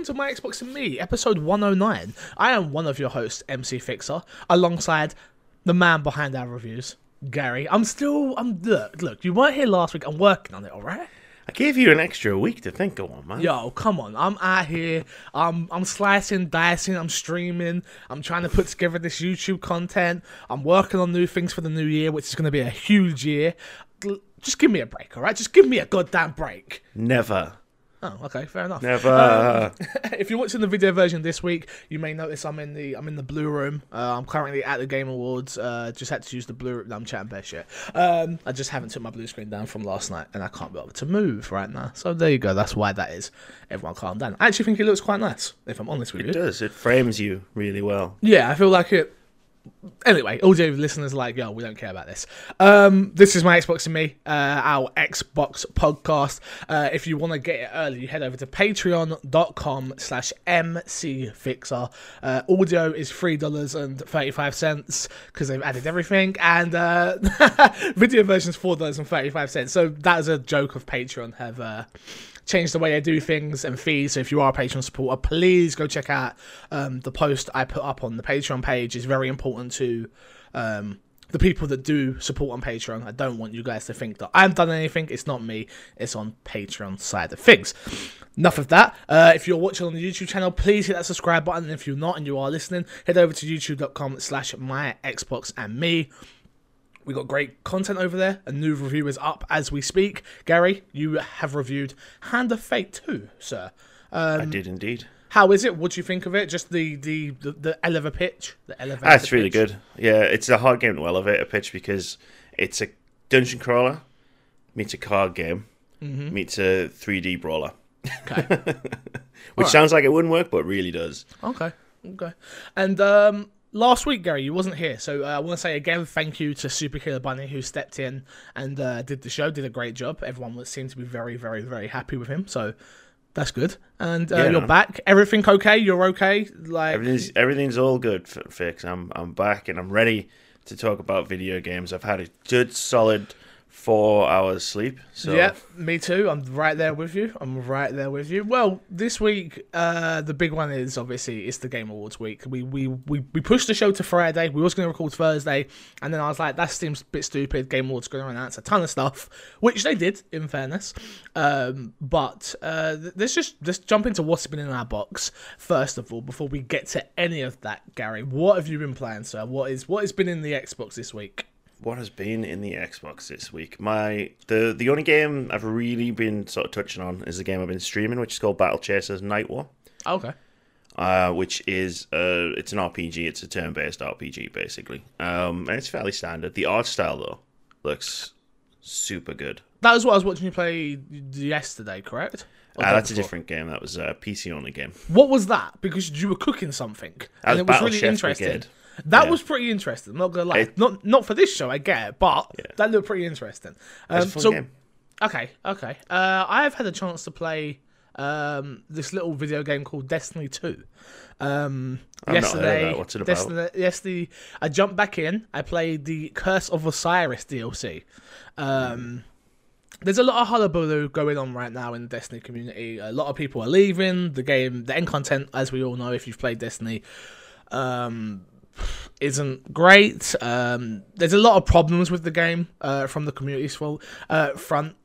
Welcome to My Xbox and Me, episode 109. I am one of your hosts, MC Fixer, alongside the man behind our reviews, Gary. I'm still, I'm, look, look, you weren't here last week, I'm working on it, alright? I gave you an extra week to think of one, man. Yo, come on, I'm out here, I'm, I'm slicing, dicing, I'm streaming, I'm trying to put together this YouTube content, I'm working on new things for the new year, which is going to be a huge year. Just give me a break, alright? Just give me a goddamn break. Never. Oh, okay, fair enough. Never. Um, if you're watching the video version this week, you may notice I'm in the I'm in the blue room. Uh, I'm currently at the Game Awards. Uh, just had to use the blue. No, I'm chatting bare shit. Um, I just haven't took my blue screen down from last night, and I can't be able to move right now. So there you go. That's why that is. Everyone, calm down. I actually think it looks quite nice. If I'm honest with it you, it does. It frames you really well. yeah, I feel like it. Anyway, audio listeners like, yo, we don't care about this. Um, this is my Xbox and me, uh, our Xbox podcast. Uh, if you want to get it early, you head over to patreon.com slash mcfixer. Uh, audio is $3.35 because they've added everything, and uh, video version is $4.35. So that is a joke of Patreon have uh, changed the way I do things and fees. So if you are a Patreon supporter, please go check out um, the post I put up on the Patreon page. It's very important to um, the people that do support on Patreon. I don't want you guys to think that I've done anything. It's not me. It's on Patreon side of things. Enough of that. Uh, if you're watching on the YouTube channel, please hit that subscribe button. And if you're not and you are listening, head over to youtube.com slash my Xbox and me. We got great content over there. A new review is up as we speak. Gary, you have reviewed Hand of Fate 2, sir. Um, I did indeed. How is it? What do you think of it? Just the the the, the elevator pitch. The elevator. That's really good. Yeah, it's a hard game to elevate a pitch because it's a dungeon crawler meets a card game Mm-hmm. meets a 3D brawler, Okay. which Alright. sounds like it wouldn't work, but really does. okay. Okay. And um, last week, Gary, you wasn't here, so uh, I want to say again thank you to Super Killer Bunny who stepped in and uh, did the show. Did a great job. Everyone was, seemed to be very, very, very happy with him. So. That's good, and uh, Yeah. you're back. Everything okay? You're okay. Like Everything's everything's all good, Fix. I'm I'm back and I'm ready to talk about video games. I've had a good solid four hours sleep. So Yeah, me too. I'm right there with you. I'm right there with you. Well, this week, uh, the big one is obviously it's the Game Awards week. We we we, we pushed the show to Friday. We was going to record Thursday, and then I was like, that seems a bit stupid. Game Awards going to announce a ton of stuff, which they did, in fairness. Um, but uh, let's just let's jump into what's been in our box first of all before we get to any of that. Gary, what have you been playing, sir? What is what has been in the Xbox this week? What has been in the Xbox this week? My the the only game I've really been sort of touching on is the game I've been streaming, which is called Battle Chasers Night War. Okay. Uh, which is uh, it's an RPG. It's a turn-based RPG basically, um, and it's fairly standard. The art style though looks super good. That was what I was watching you play yesterday, correct? Or Uh, that's a different game. That was a PC only game. What was that? Because you were cooking something, and was it was Battle really Chef interesting. Brigade. That Yeah. was pretty interesting. I'm not gonna lie. It- not not for this show, I get it, but Yeah. that looked pretty interesting. Um, so game. okay, okay. Uh, I have had a chance to play um, this little video game called Destiny Two. Um, I've not heard of yesterday. What's it about? Destiny, yesterday, I jumped back in. I played the Curse of Osiris DLC. Um, there's a lot of hullabaloo going on right now in the Destiny community. A lot of people are leaving the game. The end content, as we all know, if you've played Destiny, um, isn't great. Um, there's a lot of problems with the game uh, from the community's full, uh, front.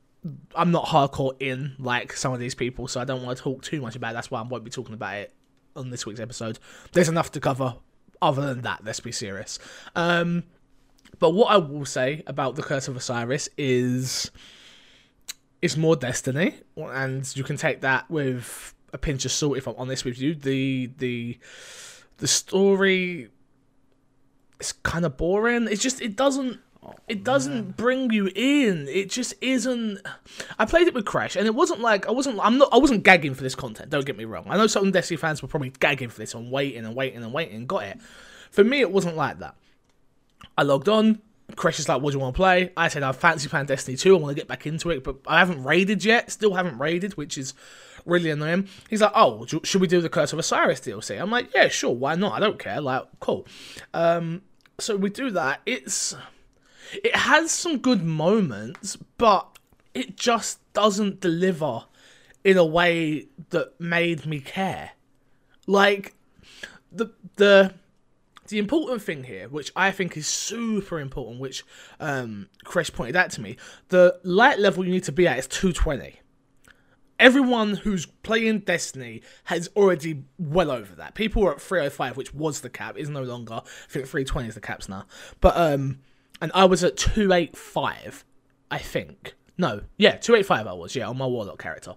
I'm not hardcore in like some of these people, so I don't want to talk too much about. It. That's why I won't be talking about it on this week's episode. There's enough to cover. Other than that, let's be serious. Um, but what I will say about the Curse of Osiris is it's more Destiny, and you can take that with a pinch of salt. If I'm honest with you, the the the story is kind of boring. It's just it doesn't oh, it doesn't bring you in. It just isn't. I played it with Crash, and it wasn't like I wasn't. I'm not. I wasn't gagging for this content. Don't get me wrong. I know some Destiny fans were probably gagging for this and waiting and waiting and waiting. and Got it. For me, it wasn't like that. I logged on. Crash is like, "What do you want to play?" I said, "I fancy playing Destiny 2. I want to get back into it, but I haven't raided yet. Still haven't raided, which is really annoying." He's like, "Oh, should we do the Curse of Osiris DLC?" I'm like, "Yeah, sure. Why not? I don't care. Like, cool." Um, so we do that. It's it has some good moments, but it just doesn't deliver in a way that made me care. Like the the the important thing here, which I think is super important, which um, Chris pointed out to me, the light level you need to be at is 220. Everyone who's playing Destiny has already well over that. People are at 305, which was the cap, is no longer. I think 320 is the caps now. But um, and I was at 285, I think. No, yeah, 285 I was, yeah, on my Warlock character.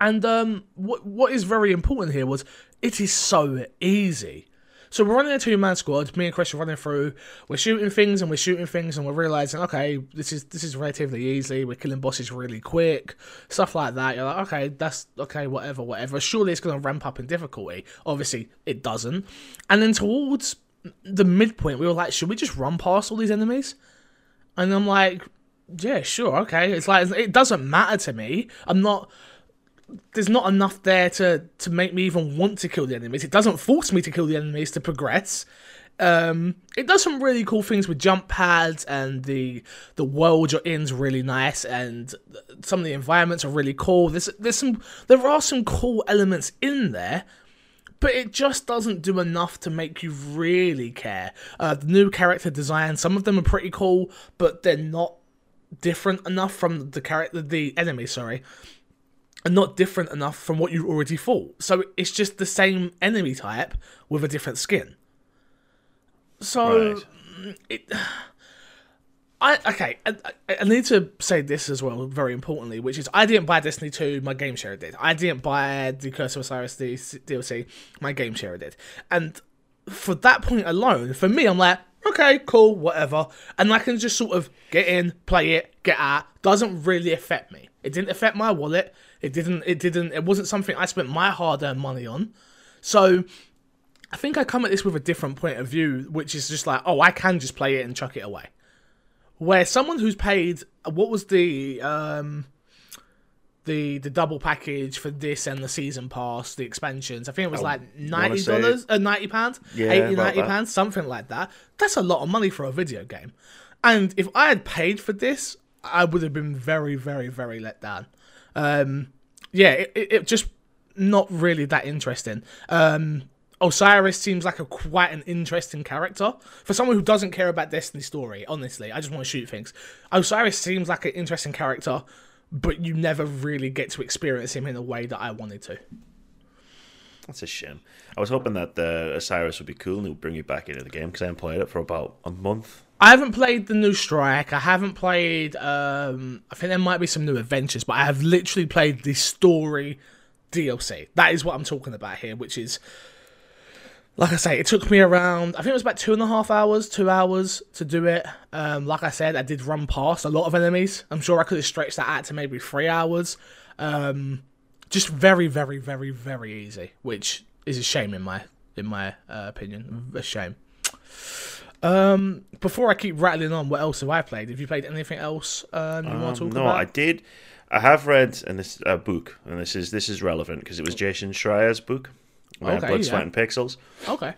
And um, what what is very important here was it is so easy. So we're running a two man squad. Me and Chris are running through. We're shooting things and we're shooting things and we're realizing, okay, this is this is relatively easy. We're killing bosses really quick, stuff like that. You're like, okay, that's okay, whatever, whatever. Surely it's going to ramp up in difficulty. Obviously, it doesn't. And then towards the midpoint, we were like, should we just run past all these enemies? And I'm like, yeah, sure, okay. It's like it doesn't matter to me. I'm not there's not enough there to to make me even want to kill the enemies. It doesn't force me to kill the enemies to progress. Um, it does some really cool things with jump pads and the the world you're in's really nice and some of the environments are really cool. There's there's some there are some cool elements in there, but it just doesn't do enough to make you really care. Uh, the new character design, some of them are pretty cool, but they're not different enough from the character the enemy. Sorry and not different enough from what you already fought. So it's just the same enemy type with a different skin. So right. Mm, it. I okay. I, I, need to say this as well, very importantly, which is I didn't buy Destiny 2, my game share did. I didn't buy the Curse of Osiris DLC, my game share did. And for that point alone, for me, I'm like, okay, cool, whatever. And I can just sort of get in, play it, get out. Doesn't really affect me. It didn't affect my wallet. It didn't. It didn't. It wasn't something I spent my hard-earned money on. So I think I come at this with a different point of view, which is just like, oh, I can just play it and chuck it away. Where someone who's paid what was the um the the double package for this and the season pass, the expansions. I think it was I like ninety dollars, uh, ninety pounds, yeah, 80, 90 pounds, something like that. That's a lot of money for a video game. And if I had paid for this, I would have been very, very, very let down. Um, yeah, it, it, just not really that interesting. Um, Osiris seems like a quite an interesting character for someone who doesn't care about Destiny story. Honestly, I just want to shoot things. Osiris seems like an interesting character, but you never really get to experience him in a way that I wanted to. That's a shame. I was hoping that the Osiris would be cool and it would bring you back into the game because I haven't played it for about a month. I haven't played the new Strike. I haven't played. Um, I think there might be some new adventures, but I have literally played the story DLC. That is what I'm talking about here, which is, like I say, it took me around. I think it was about two and a half hours, two hours to do it. Um, like I said, I did run past a lot of enemies. I'm sure I could have stretched that out to maybe three hours. Um, just very, very, very, very easy, which is a shame in my in my uh, opinion. A shame. Um, before I keep rattling on, what else have I played? Have you played anything else um, you um, want to talk no, about? No, I did. I have read and this a book, and this is this is relevant because it was Jason Schreier's book, uh, okay, Blood, yeah. Sweat, and Pixels. Okay.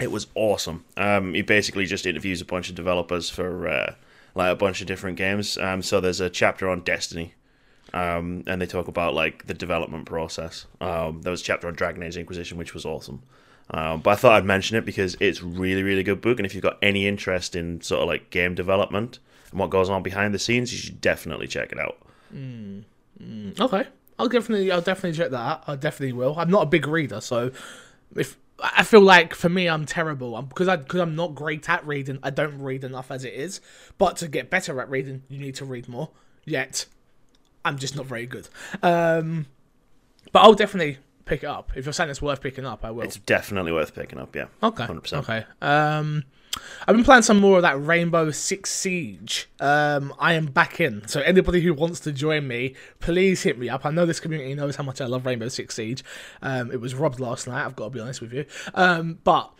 It was awesome. Um, he basically just interviews a bunch of developers for uh, like a bunch of different games. Um, so there's a chapter on Destiny, um, and they talk about like the development process. Um, there was a chapter on Dragon Age Inquisition, which was awesome. Um, but I thought I'd mention it because it's really, really good book, and if you've got any interest in sort of like game development and what goes on behind the scenes, you should definitely check it out. Mm. Mm. Okay, I'll definitely, I'll definitely check that. out. I definitely will. I'm not a big reader, so if I feel like for me, I'm terrible because I because I'm not great at reading. I don't read enough as it is. But to get better at reading, you need to read more. Yet, I'm just not very good. Um, but I'll definitely pick it up. If you're saying it's worth picking up, I will. It's definitely worth picking up. Yeah. Okay. 100%. Okay. Um, I've been playing some more of that Rainbow Six Siege. Um, I am back in, so anybody who wants to join me, please hit me up. I know this community knows how much I love Rainbow Six Siege. Um, it was robbed last night. I've got to be honest with you. Um, but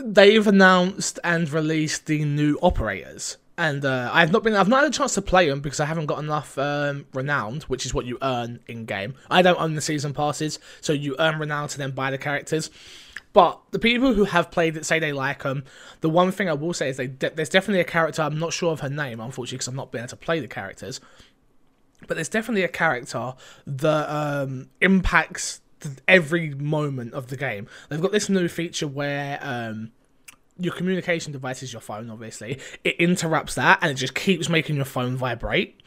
they've announced and released the new operators and uh, I've not been I've not had a chance to play them because I haven't got enough um, renowned, which is what you earn in game. I don't own the season passes, so you earn renown to then buy the characters. But the people who have played it say they like them. The one thing I will say is they there's definitely a character I'm not sure of her name, unfortunately, because I've not been able to play the characters. but there's definitely a character that um, impacts every moment of the game. They've got this new feature where um, your communication device is your phone, obviously. It interrupts that and it just keeps making your phone vibrate.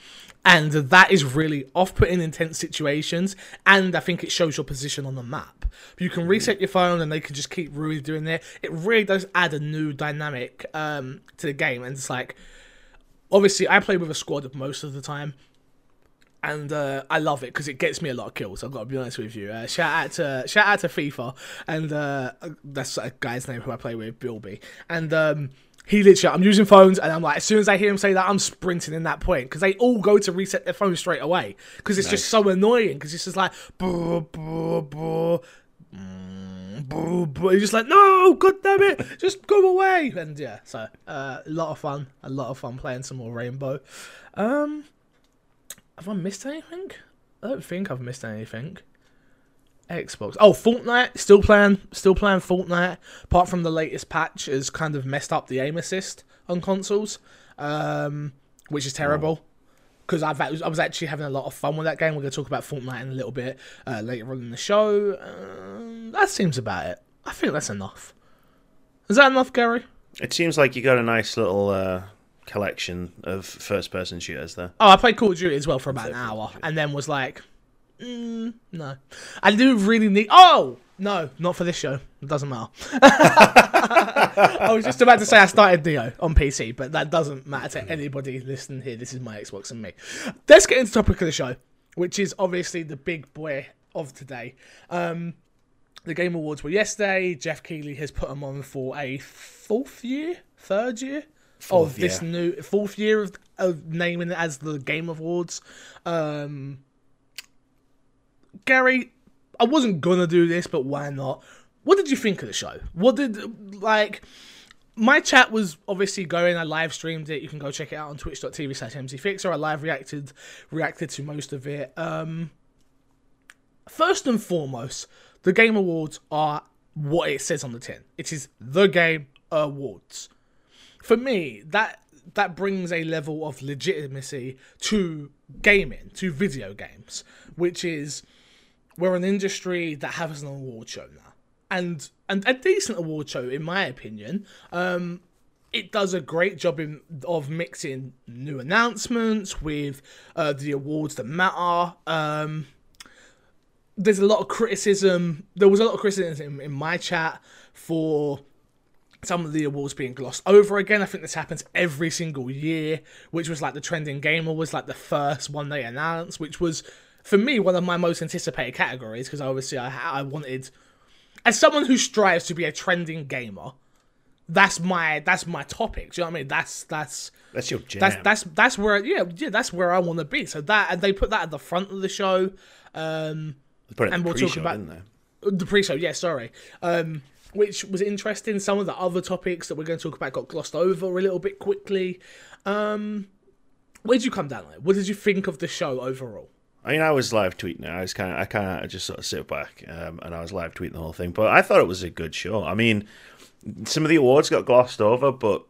And that is really off putting in tense situations. And I think it shows your position on the map. You can reset your phone and they can just keep really doing it. It really does add a new dynamic um, to the game. And it's like, obviously, I play with a squad most of the time and uh, I love it because it gets me a lot of kills. I've got to be honest with you. Uh, shout out to shout out to FIFA, and uh, that's a guy's name who I play with, Bilby, and um, he literally. I'm using phones, and I'm like, as soon as I hear him say that, I'm sprinting in that point because they all go to reset their phone straight away because it's just so annoying because it's just like, brr, brr, brr, mm, brr, brr. You're just like, no, god damn it, just go away. And yeah, so uh, a lot of fun, a lot of fun playing some more Rainbow. Um, have I missed anything? I don't think I've missed anything. Xbox. Oh, Fortnite. Still playing. Still playing Fortnite. Apart from the latest patch, has kind of messed up the aim assist on consoles, um, which is terrible. Because I've I was actually having a lot of fun with that game. We're going to talk about Fortnite in a little bit uh, later on in the show. Um, that seems about it. I think that's enough. Is that enough, Gary? It seems like you got a nice little uh, collection of first-person shooters there. Oh, I played Call of Duty as well for about an hour, and then was like, mm, no, I do really need. Oh no, not for this show. It doesn't matter. I was just about to say I started Dio on PC, but that doesn't matter to anybody listening here. This is my Xbox and me. Let's get into the topic of the show, which is obviously the big boy of today. Um, the Game Awards were yesterday. Geoff Keighley has put them on for a fourth year, third year Fourth of this new fourth year of, of naming it as the Game Awards. Um, Gary, I wasn't gonna do this, but why not? What did you think of the show? What did like? My chat was obviously going. I live streamed it. You can go check it out on twitch.tv slash mcfixer. I live reacted reacted to most of it. Um, first and foremost, the Game Awards are what it says on the tin. It is the Game Awards. For me, that that brings a level of legitimacy to gaming, to video games, which is we're an industry that has an award show now, and and a decent award show in my opinion. Um, it does a great job in, of mixing new announcements with uh, the awards that matter. Um, there's a lot of criticism. There was a lot of criticism in my chat for some of the awards being glossed over again. I think this happens every single year, which was like the trending gamer was like the first one they announced, which was for me one of my most anticipated categories because obviously I I wanted as someone who strives to be a trending gamer. That's my that's my topic. Do you know what I mean? That's that's That's your jam. that's that's that's where yeah yeah that's where I want to be. So that and they put that at the front of the show. Um, and the we'll talk about- the pre-show, yeah, sorry. Um, which was interesting. Some of the other topics that we're going to talk about got glossed over a little bit quickly. Um, where did you come down on it? What did you think of the show overall? I mean, I was live tweeting. I was kind of, I kind of just sort of sit back, um, and I was live tweeting the whole thing. But I thought it was a good show. I mean, some of the awards got glossed over, but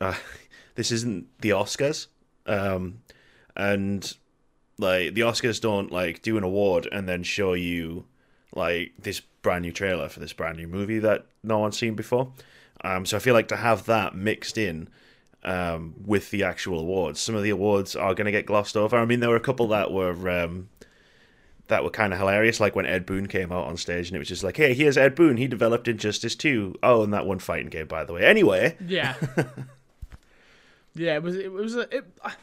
uh, this isn't the Oscars, um, and like the Oscars don't like do an award and then show you like this brand new trailer for this brand new movie that no one's seen before. Um, so I feel like to have that mixed in um, with the actual awards, some of the awards are going to get glossed over. I mean, there were a couple that were um, that were kind of hilarious, like when Ed Boon came out on stage and it was just like, "Hey, here's Ed Boon. He developed Injustice 2. Oh, and that one fighting game, by the way. Anyway, Yeah, yeah, it was it was a, it, I,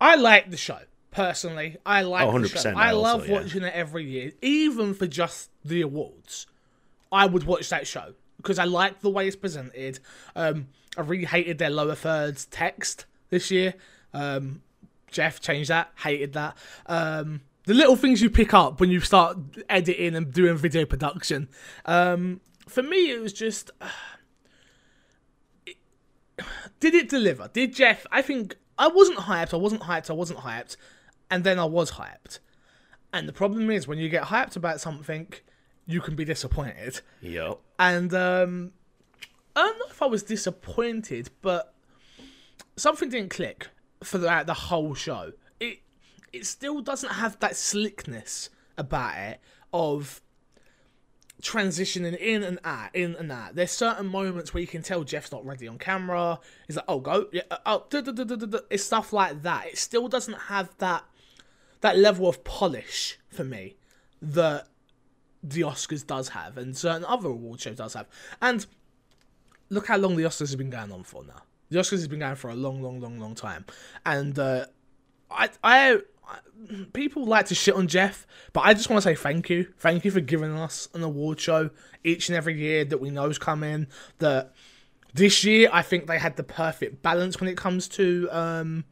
I like the show personally. I like Oh, the show. 100% I I also, love yeah. watching it every year, even for just the awards. I would watch that show because I like the way it's presented. Um, I really hated their lower thirds text this year. Um, Geoff changed that. Hated that. Um, the little things you pick up when you start editing and doing video production. Um, for me, it was just. did it deliver? Did Geoff? I think I wasn't hyped. I wasn't hyped. I wasn't hyped, and then I was hyped. And the problem is when you get hyped about something, you can be disappointed. yep. And um, I don't know if I was disappointed, but something didn't click for the, whole show. It it still doesn't have that slickness about it of transitioning in and out, in and out. There's certain moments where you can tell Geoff's not ready on camera. He's like, "Oh, go, yeah, uh, oh, duh, duh, duh, duh, duh, duh." it's stuff like that. It still doesn't have that that level of polish for me that the Oscars does have, and certain other award shows does have. And look how long the Oscars have been going on for now. The Oscars has been going for a long, long, long, long time, and uh, I, I, I, people like to shit on Geoff, but I just want to say thank you, thank you for giving us an award show each and every year that we know's coming. That this year, I think they had the perfect balance when it comes to um,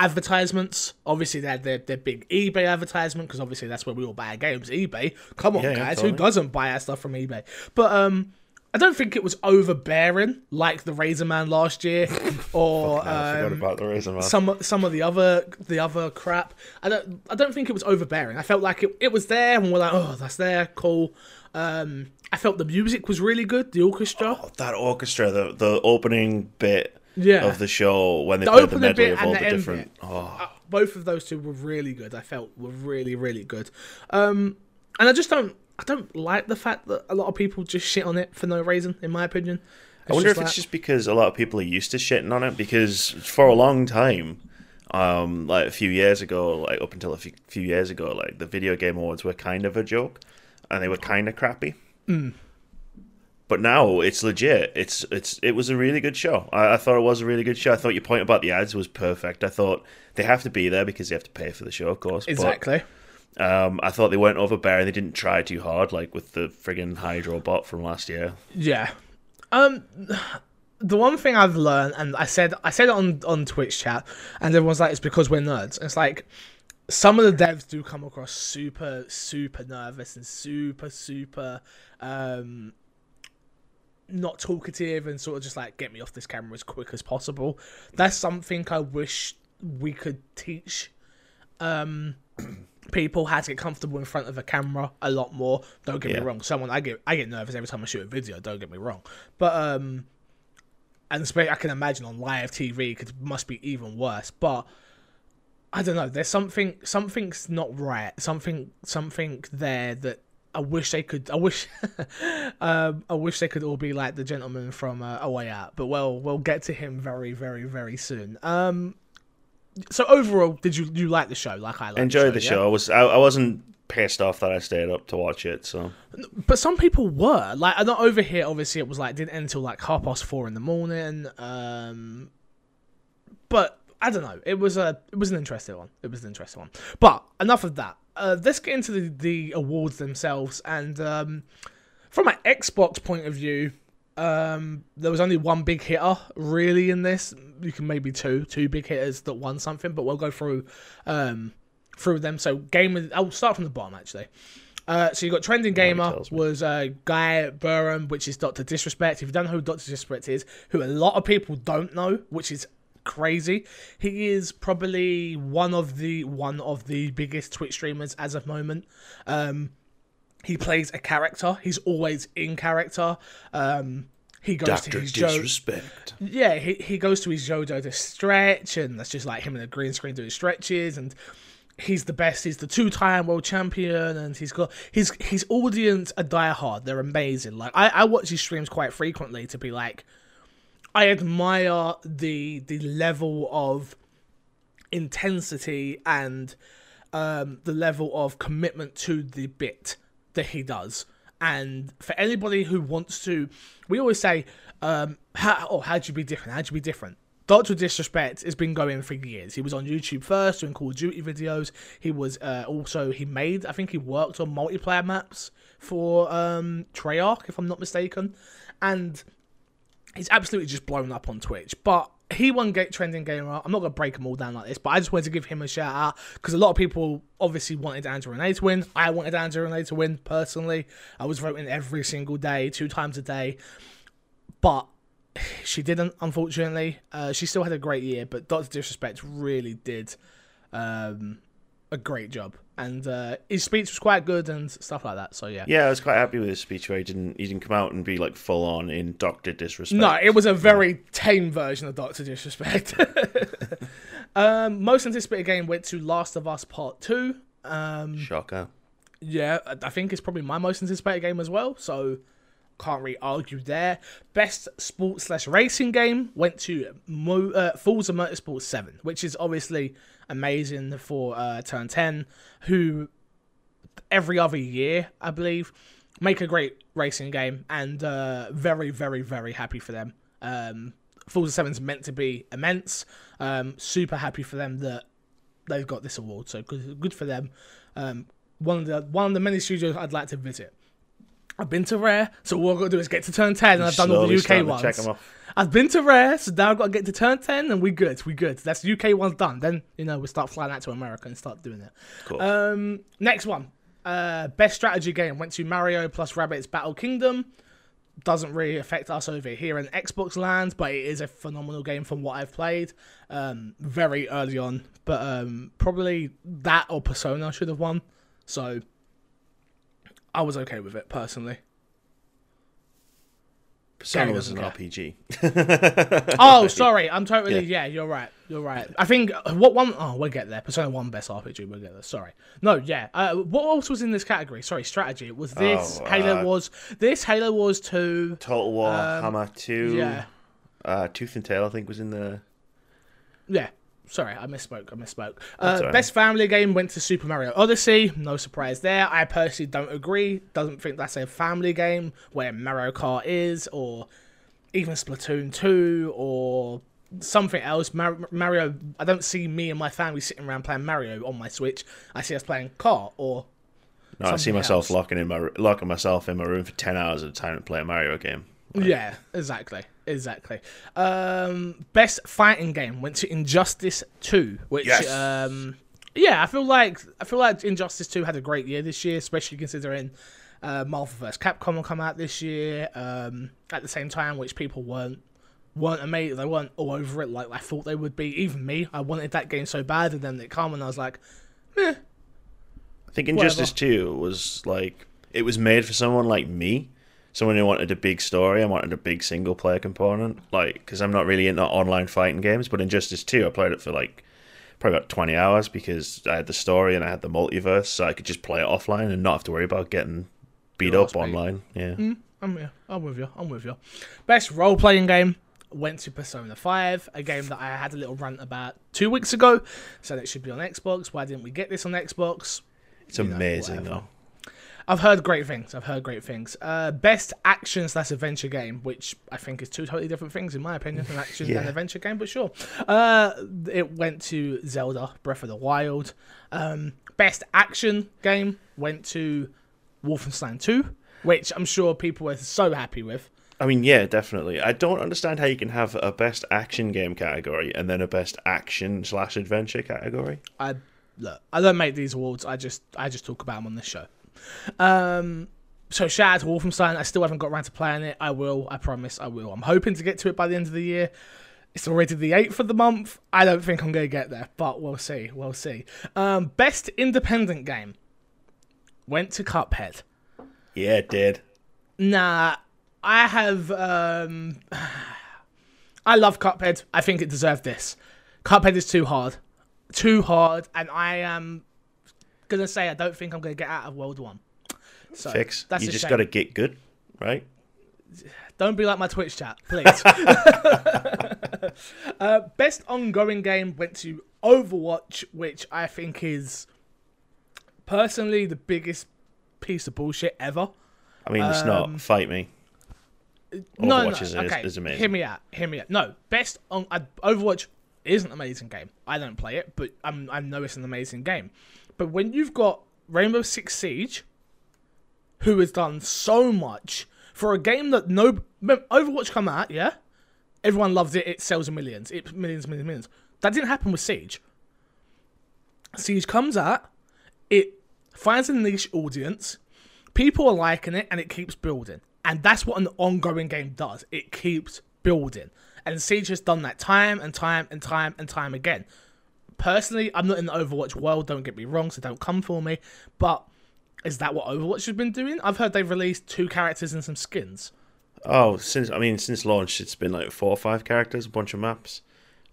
advertisements. Obviously, they had their, their big eBay advertisement because obviously that's where we all buy our games. eBay, come on, Yeah, guys, totally. who doesn't buy our stuff from eBay? But um, I don't think it was overbearing like the Razor Man last year, or um, about the Razor Man. some some of the other the other crap. I don't I don't think it was overbearing. I felt like it, it was there, and we're like, oh, that's there, cool. Um, I felt the music was really good, the orchestra. Oh, that orchestra, the the opening bit Yeah. of the show when they The played the medley of all the the different. Oh, Uh, both of those two were really good. I felt were really really good. Um, and I just don't I don't like the fact that a lot of people just shit on it for no reason. In my opinion, I wonder if like- it's just because a lot of people are used to shitting on it. Because for a long time, um, like a few years ago, like up until a few, years ago, like the video game awards were kind of a joke, and they were kind of crappy. Hmm. But now it's legit. It's it's it was a really good show. I, I thought it was a really good show. I thought your point about the ads was perfect. I thought they have to be there because they have to pay for the show, of course. but- exactly. Um, I thought they weren't overbearing. They didn't try too hard, like with the friggin' Hydro bot from last year. Yeah. Um the one thing I've learned and I said I said it on on Twitch chat and everyone's like it's because we're nerds. It's like some of the devs do come across super super nervous and super super um not talkative and sort of just like get me off this camera as quick as possible. That's something I wish we could teach um people how to get comfortable in front of a camera a lot more. Don't get Yeah. me wrong. Someone I get I get nervous every time I shoot a video. Don't get me wrong, but um, and I can imagine on live TV it must be even worse. But I don't know. There's something something's not right. Something something there that. I wish they could. I wish, um, I wish they could all be like the gentleman from uh, A Way Out. But well, we'll get to him very, very, very soon. Um, so overall, did you you like the show? Like I Enjoyed the yeah? show. I was I, I wasn't pissed off that I stayed up to watch it. So But some people were like, I'm not over here. Obviously, it was like didn't end until like half past four in the morning. Um, but I don't know. It was a it was an interesting one. It was an interesting one. But enough of that. Uh, let's get into the, the awards themselves. And um, from an Xbox point of view, um, there was only one big hitter really in this. You can maybe two, two big hitters that won something. But we'll go through um, through them. So game. of- I'll start from the bottom actually. Uh, so you got trending gamer was uh, Guy Beahm, which is Doctor Disrespect. If you don't know who Doctor Disrespect is, who a lot of people don't know, which is crazy, he is probably one of the one of the biggest Twitch streamers as of moment. Um, he plays a character. He's always in character. Um, he goes to Doctor his Joe. Disrespect. Yeah, he, he goes to his Jodo to stretch, and that's just like him in a green screen doing stretches, and he's the best. He's the two-time world champion, and he's got his his audience are diehard. They're amazing. Like I, I watch his streams quite frequently to be like, I admire the the level of intensity and um, the level of commitment to the bit that he does. And for anybody who wants to, we always say, um, how, oh, how'd you be different? How'd you be different? Doctor Disrespect has been going for years. He was on YouTube first doing Call of Duty videos. He was uh, also he made I think he worked on multiplayer maps for um, Treyarch if I'm not mistaken, and he's absolutely just blown up on Twitch. But he won Get Trending Gamer. I'm not gonna break them all down like this, but I just wanted to give him a shout out because a lot of people obviously wanted Andrea Rene to win. I wanted Andrea Rene to win personally. I was voting every single day, two times a day, but she didn't. Unfortunately, uh, she still had a great year, but Doctor Disrespect really did um, a great job, and uh, his speech was quite good and stuff like that. So yeah. Yeah, I was quite happy with his speech where he didn't he didn't come out and be like full on in Doctor Disrespect. No, it was a very tame version of Doctor Disrespect. Um, most anticipated game went to Last of Us Part Two. Um, Shocker. yeah, I think it's probably my most anticipated game as well. So can't really argue there. Best sports slash racing game went to Mo- uh, Forza Motorsport Seven, which is obviously amazing for uh, Turn Ten, who every other year I believe make a great racing game, and uh, very very very happy for them. Um, Forza Seven's meant to be immense. Um, super happy for them that they've got this award. So good, good for them. Um, one of the one of the many studios I'd like to visit. I've been to Rare, so all I've got to do is get to turn ten, and I've done all the UK ones. Check 'em off. I've been to Rare, so now I've got to get to turn ten, and we're good, We're good. That's UK ones done. Then you know we start flying out to America and start doing it. Cool. Um, next one, uh, best strategy game went to Mario plus Rabbids Battle Kingdom. Doesn't really affect us over here in Xbox land, but it is a phenomenal game from what I've played. Um, very early on, but um, probably that or Persona should have won. So I was okay with it personally. Persona was an doesn't RPG. Oh, sorry. I'm totally. Yeah. Yeah. you're right. You're right. I think uh, what one oh we'll get there. Persona won best RPG. We'll get there. Sorry. No, yeah. Uh, what else was in this category? Sorry, strategy. It was this Oh, Halo uh, was this Halo was two. Total War Um, Hammer Two. Yeah. Uh, Tooth and Tail, I think, was in the. Yeah. Sorry, I misspoke. I misspoke. Uh, alright. best family game went to Super Mario Odyssey. No surprise there. I personally don't agree. Doesn't think that's a family game where Mario Kart is, or even Splatoon 2, or something else. Mar- Mario. I don't see me and my family sitting around playing Mario on my Switch. I see us playing Kart or No, I see myself else. locking in my locking myself in my room for ten hours at a time to play a Mario game. Yeah, exactly, exactly. Um, best fighting game went to Injustice Two, which Yes. um, yeah, I feel like I feel like Injustice Two had a great year this year, especially considering uh, Marvel vs. Capcom will come out this year um, at the same time, which people weren't weren't amazing. They weren't all over it like I thought they would be. Even me, I wanted that game so bad, and then it came and I was like, Meh. I think Injustice Two was like it was made for someone like me, someone who wanted a big story and wanted a big single player component. Like, because I'm not really into online fighting games, but Injustice Two, I played it for like probably about 20 hours because I had the story and I had the multiverse, so I could just play it offline and not have to worry about getting beat Your up beat. online. Yeah. I'm yeah, I'm with you. I'm with you. Best role playing game went to Persona 5, a game that I had a little rant about two weeks ago. Said it should be on Xbox. Why didn't we get this on Xbox? It's know, amazing whatever. though. I've heard great things. I've heard great things. Uh, best action slash adventure game, which I think is two totally different things in my opinion, an action Yeah. and adventure game, but sure. Uh, it went to Zelda Breath of the Wild. Um, best action game went to Wolfenstein 2, which I'm sure people were so happy with. I mean, yeah, definitely. I don't understand how you can have a best action game category and then a best action slash adventure category. I look, I don't make these awards. I just I just talk about them on this show. Um, so shout out to Wolfenstein. I still haven't got around to playing it. I will. I promise. I will. I'm hoping to get to it by the end of the year. It's already the eighth of the month. I don't think I'm gonna get there, but we'll see. We'll see. Um, best independent game went to Cuphead. Yeah, it did. Nah, I have. Um, I love Cuphead. I think it deserved this. Cuphead is too hard, too hard, and I am gonna say I don't think I'm gonna get out of World One. So Fix. That's you just got to get good, right? Don't be like my Twitch chat, please. uh, best ongoing game went to Overwatch, which I think is personally the biggest piece of bullshit ever. I mean, it's Um, not. Fight me. no, Overwatch no, is- is- okay. is amazing. Hear me out. Hear me out. No, best on uh, Overwatch is an amazing game. I don't play it, but I'm, I know it's an amazing game. But when you've got Rainbow Six Siege, who has done so much for a game that no Overwatch come out, yeah, everyone loves it. It sells millions, it millions, millions, millions. That didn't happen with Siege. Siege comes out, it finds a niche audience, people are liking it, and it keeps building. And that's what an ongoing game does. It keeps building. And Siege has done that time and time and time and time again. Personally, I'm not in the Overwatch world, don't get me wrong, so don't come for me. But is that what Overwatch has been doing? I've heard they've released two characters and some skins. Oh, since I mean, since launch, it's been like four or five characters, a bunch of maps.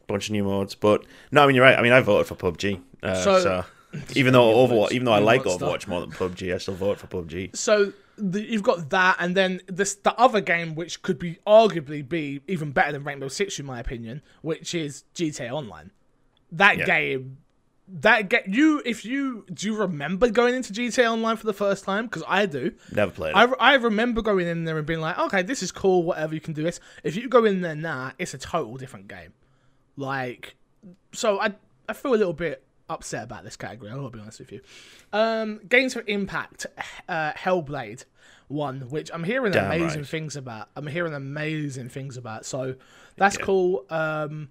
a bunch of new modes. But no, I mean you're right. I mean I voted for PUBG. Uh, So- so, even though Overwatch, even though I like. Overwatch more than PUBG, I still vote for PUBG. So the, you've got that, and then this the other game, which could be arguably be even better than Rainbow Six, in my opinion, which is GTA Online. That Yeah. game, that get you. If you do, you remember going into GTA Online for the first time? Because I do. Never played it. I, I remember going in there and being like, okay, this is cool, whatever, you can do this. If you go in there now, it's a total different game. Like, so I I feel a little bit upset about this category, I'll be honest with you. Um, Games for Impact, uh, Hellblade won, which I'm hearing Damn amazing right. things about. I'm hearing amazing things about, so that's Yeah. cool. Um,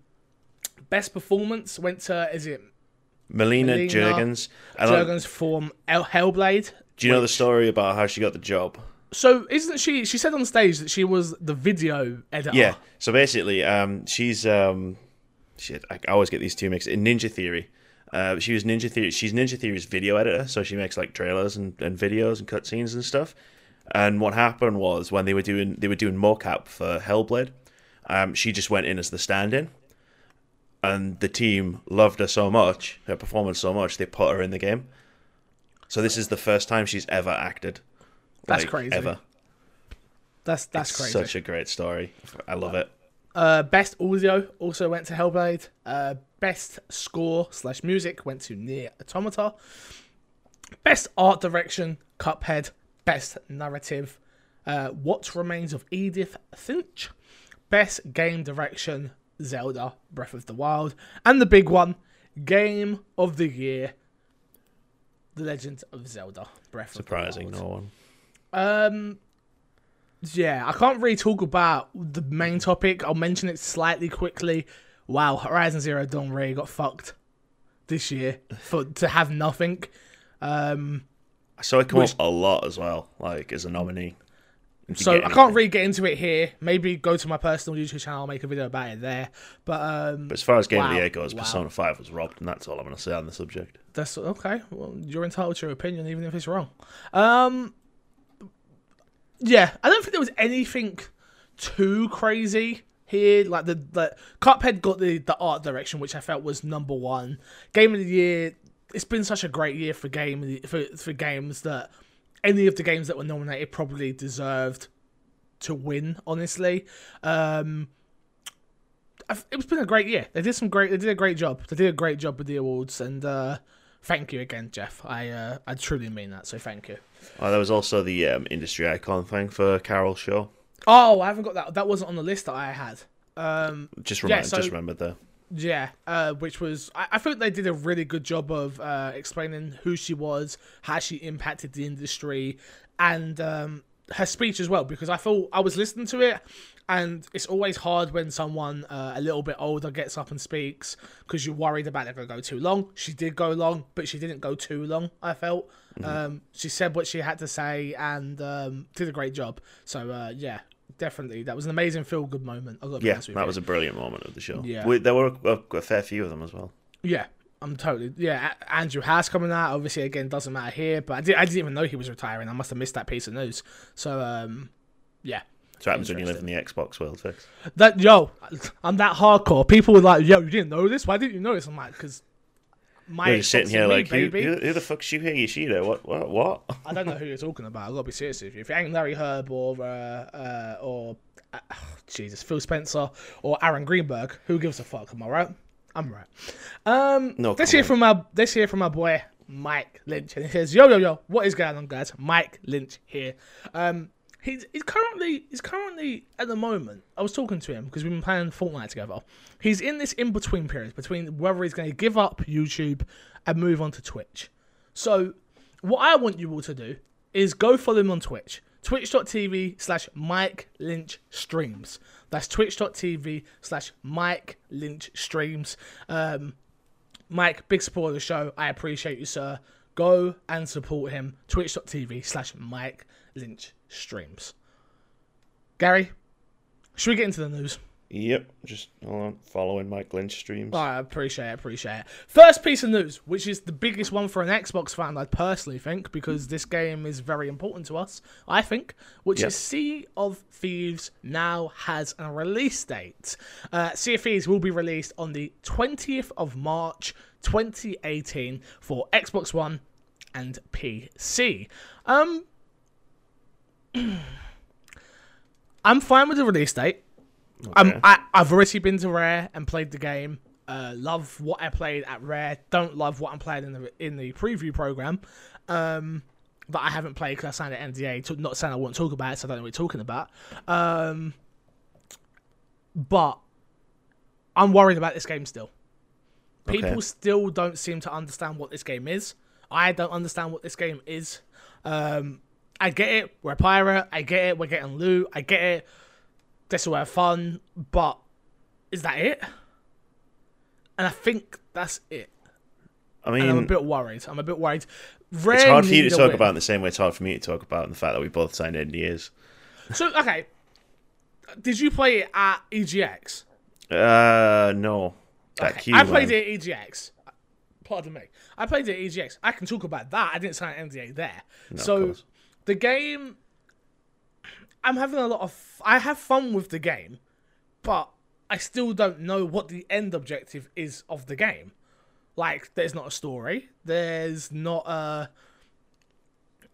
best performance went to, is it Melina, Melina Juergens. Juergens from El- Hellblade? do you know the story about how she got the job? So isn't she? She said on stage that she was the video editor. Yeah. So basically, um, she's um, shit. I I always get these two mixed. In Ninja Theory, uh, she was Ninja Theory. She's Ninja Theory's video editor, so she makes like trailers and, and videos and cutscenes and stuff. And what happened was when they were doing they were doing mocap for Hellblade, um, she just went in as the stand-in, and the team loved her so much, her performance so much, they put her in the game. So this is the first time she's ever acted. That's like, crazy. Ever. That's that's It's crazy. Such a great story. I love it. Uh, best audio also went to Hellblade. Uh, best score slash music went to Nier Automata. Best art direction, Cuphead. Best narrative, uh, What Remains of Edith Finch. Best game direction, Zelda Breath of the Wild. And the big one, Game of the Year, The Legend of Zelda Breath Surprising, of the Wild. Surprising no one. Um, yeah, I can't really talk about the main topic. I'll mention it slightly quickly. Wow, Horizon Zero Dawn really got fucked this year for to have nothing. Um, I saw it come Which- up a lot as well, like as a nominee. So I can't really get into it here. Maybe go to my personal YouTube channel, make a video about it there. But um, But as far as Game of the Year goes, wow. Persona 5 was robbed, and that's all I'm going to say on the subject. That's okay. Well, you're entitled to your opinion, even if it's wrong. Um, yeah, I don't think there was anything too crazy here. Like the the Cuphead got the the art direction, which I felt was number one. Game of the year. It's been such a great year for game for for games that any of the games that were nominated probably deserved to win. Honestly, um, it's been a great year. They did some great. They did a great job. They did a great job with the awards, and uh, thank you again, Geoff. I uh, I truly mean that. So thank you. Oh, there was also the um, industry icon thing for Carol Shaw. Oh, I haven't got that. That wasn't on the list that I had. Um, Just Yeah, remind, so- just remembered there. Yeah, uh, which was I, I think they did a really good job of uh, explaining who she was, how she impacted the industry, and um, her speech as well. Because I thought I was listening to it, and it's always hard when someone uh, a little bit older gets up and speaks because you're worried about it going to go too long. She did go long, but she didn't go too long. I felt um, she said what she had to say and um, did a great job. So uh, yeah. Definitely, that was an amazing feel-good moment. I've got Yeah, that you. was a brilliant moment of the show. Yeah. We, there were a, a fair few of them as well. Yeah, I'm totally. Yeah, Andrew House coming out. Obviously, again, doesn't matter here. But I, did, I didn't even know he was retiring. I must have missed that piece of news. So, um, yeah. So happens when you live in the Xbox world, Fix. That yo, I'm that hardcore. People were like, "Yo, you didn't know this? Why didn't you know this?" I'm like, "Cause my You're just sitting here here is me, like, who, baby." who, who the fuck's Shuhei Yoshida? What? What? What? I don't know who you're talking about. I gotta be serious with you. If it ain't Larry Hryb or uh, uh, or uh, Jesus Phil Spencer or Aaron Greenberg, who gives a fuck? Am I right? I'm right. Um, No let's hear from my let's hear from my boy Mike Lynch, and he says, "Yo, yo, yo, what is going on, guys? Mike Lynch here. Um, he's he's currently he's currently at the moment. I was talking to him because we've been playing Fortnite together. He's in this in between period between whether he's going to give up YouTube and move on to Twitch. So, what I want you all to do is go follow him on Twitch. Twitch.tv slash Mike Lynch Streams. That's twitch.tv slash Mike Lynch Streams. Um, Mike, big supporter of the show. I appreciate you, sir. Go and support him. Twitch.tv slash Mike Lynch Streams. Gary, should we get into the news? Yep, just hold on, following Mike Lynch streams. I appreciate it, appreciate it. First piece of news, which is the biggest one for an Xbox fan, I personally think, because this game is very important to us, I think, which Yep. is Sea of Thieves now has a release date. Uh, sea of Thieves will be released on the 20th of March 2018 for Xbox One and PC. Um, I'm fine with the release date. Um, I, I've already been to Rare and played the game. Uh, love what I played at Rare. Don't love what I'm playing in the in the preview program. Um, that I haven't played because I signed an NDA. To, not saying I won't talk about it, so I don't know what you're talking about. Um, but I'm worried about this game still. People Okay. still don't seem to understand what this game is. I don't understand what this game is. Um, I get it. We're a pirate. I get it. We're getting loot. I get it. This will have fun. But is that it? And I think that's it. I And I'm a bit worried. I'm a bit worried. it's hard for you to talk win. about in the same way it's hard for me to talk about in the fact that we both signed NDAs. So okay, did you play it at EGX? Uh, no. Okay, queue, I played man. it at EGX. Pardon me. I played it at EGX. I can talk about that. I didn't sign an NDA there. of so. The game, I'm having a lot of. I have fun with the game, but I still don't know what the end objective is of the game. Like, there's not a story. There's not a.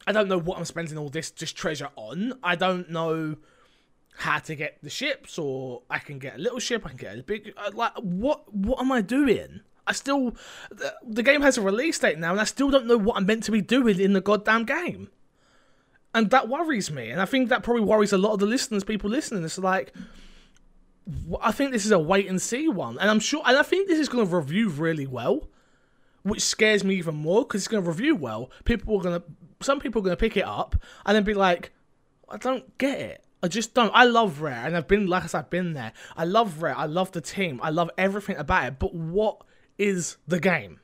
I don't know what I'm spending all this just treasure on. I don't know how to get the ships, or I can get a little ship. I can get a big. uh, Like, what? What am I doing? I still. The, the game has a release date now, and I still don't know what I'm meant to be doing in the goddamn game. And that worries me, and I think that probably worries a lot of the listeners, people listening. It's like, I think this is a wait and see one, and I'm sure, and I think this is going to review really well, which scares me even more because it's going to review well. People are going to, some people are going to pick it up and then be like, I don't get it. I just don't. I love Rare, and I've been, like I said, I've been there. I love Rare. I love the team. I love everything about it. But what is the game?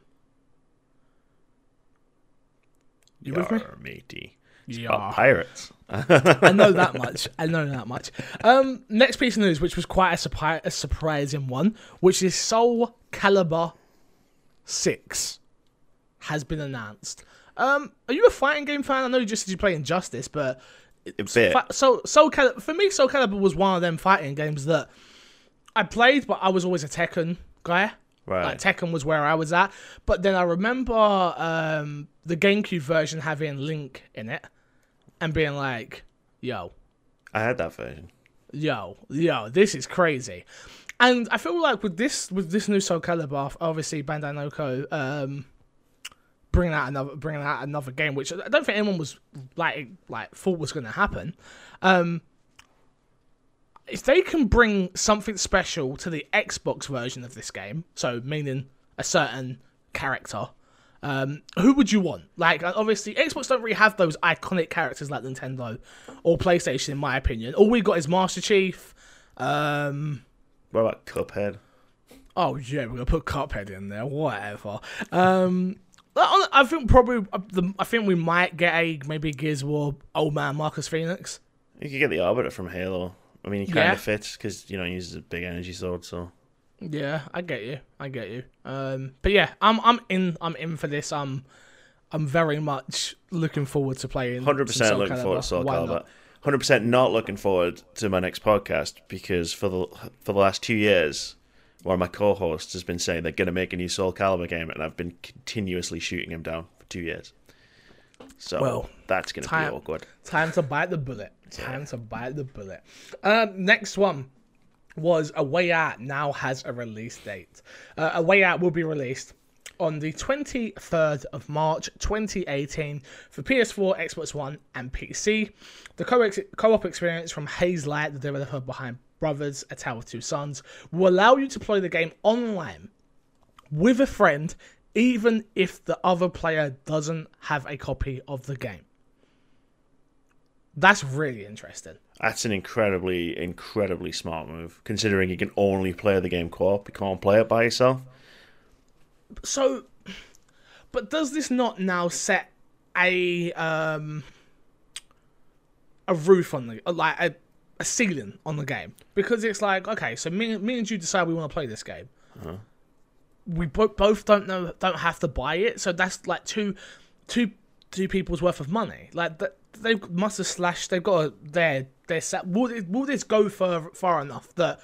You with me? Matey. Yeah. About pirates. I know that much. I know that much. Um, next piece of news, which was quite a, surpri- a surprising one, which is Soul Calibur Six, has been announced. Um, are you a fighting game fan? I know you just said you play Injustice, but A bit. So Soul Calibur for me, Soul Calibur was one of them fighting games that I played, but I was always a Tekken guy. Right. Like Tekken was where I was at. But then I remember um, the GameCube version having Link in it and being like, "Yo, I had that version. yo, yo, this is crazy." And I feel like with this with this new Soul Calibur, obviously Bandai Namco um, bringing out another bringing out another game, which I don't think anyone was like like thought was going to happen. Um, if they can bring something special to the Xbox version of this game, so meaning a certain character, um, who would you want? Like, obviously, Xbox don't really have those iconic characters like Nintendo or PlayStation, in my opinion. All we got is Master Chief. Um, What about Cuphead? oh yeah, we're gonna put Cuphead in there. Whatever. Um, I think probably uh, the, I think we might get a maybe Gears War old man Marcus Phoenix. You could get the Arbiter from Halo. I mean, he kind Yeah. of fits because you know he uses a big energy sword. So Yeah, I get you. I get you. Um, but yeah, I'm I'm in. I'm in for this. I'm I'm very much looking forward to playing. Hundred percent looking forward to Soul Calibur. Hundred percent not looking forward to my next podcast because for the for the last two years, one of my co-hosts has been saying they're going to make a new Soul Calibur game, and I've been continuously shooting him down for two years. So Well, that's going to be awkward. Time to bite the bullet. Time to bite the bullet. Um, next one was A Way Out now has a release date. Uh, a Way Out will be released on the 23rd of March 2018 for PS4, Xbox One, and PC. The co- co-op experience from Hazelight, the developer behind Brothers, A Tale of Two Sons, will allow you to play the game online with a friend, even if the other player doesn't have a copy of the game. That's really interesting. That's an incredibly, incredibly smart move, considering you can only play the game co-op. You can't play it by yourself. So, but does this not now set a um a roof on the like a a ceiling on the game because it's like okay, so me, me and you decide we want to play this game. We bo- both don't know don't have to buy it, so that's like two two two people's worth of money. Like th- they must have slashed. They've got a, their their set. Will, will this go far far enough that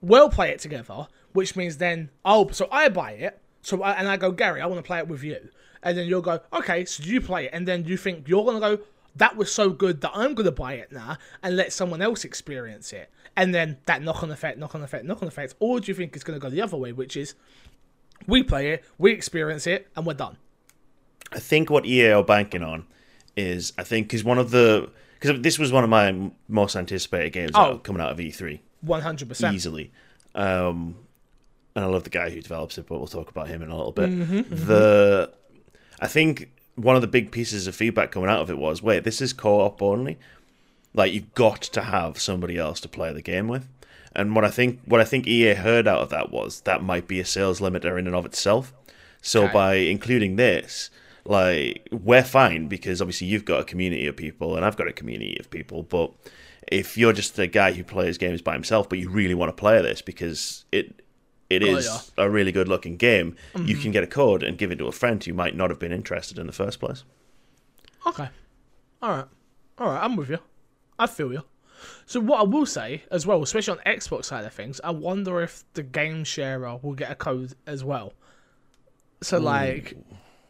we'll play it together? Which means then oh, so I buy it. So I, and I go Gary, I want to play it with you, and then you'll go okay, so you play it, and then you think you're gonna go. That was so good that I'm gonna buy it now and let someone else experience it, and then that knock on effect, knock on effect, knock on effect. Or do you think it's gonna go the other way, which is we play it, we experience it, and we're done. I think what EA are banking on is I think because one of the because this was one of my most anticipated games Oh. out- coming out of E3 One hundred percent. easily. Um, and I love the guy who develops it, but we'll talk about him in a little bit. Mm-hmm, The I think one of the big pieces of feedback coming out of it was, wait, this is co-op only. Like you've got to have somebody else to play the game with. And what I think what I think EA heard out of that was that might be a sales limiter in and of itself. So Okay. by including this, like we're fine because obviously you've got a community of people and I've got a community of people, but if you're just a guy who plays games by himself but you really want to play this because it it Oh, yeah. Mm-hmm. a really good looking game, you can get a code and give it to a friend who might not have been interested in the first place. Okay. All right. All right. I'm with you. I feel you. So what I will say as well, especially on Xbox side of things, I wonder if the game sharer will get a code as well. So like,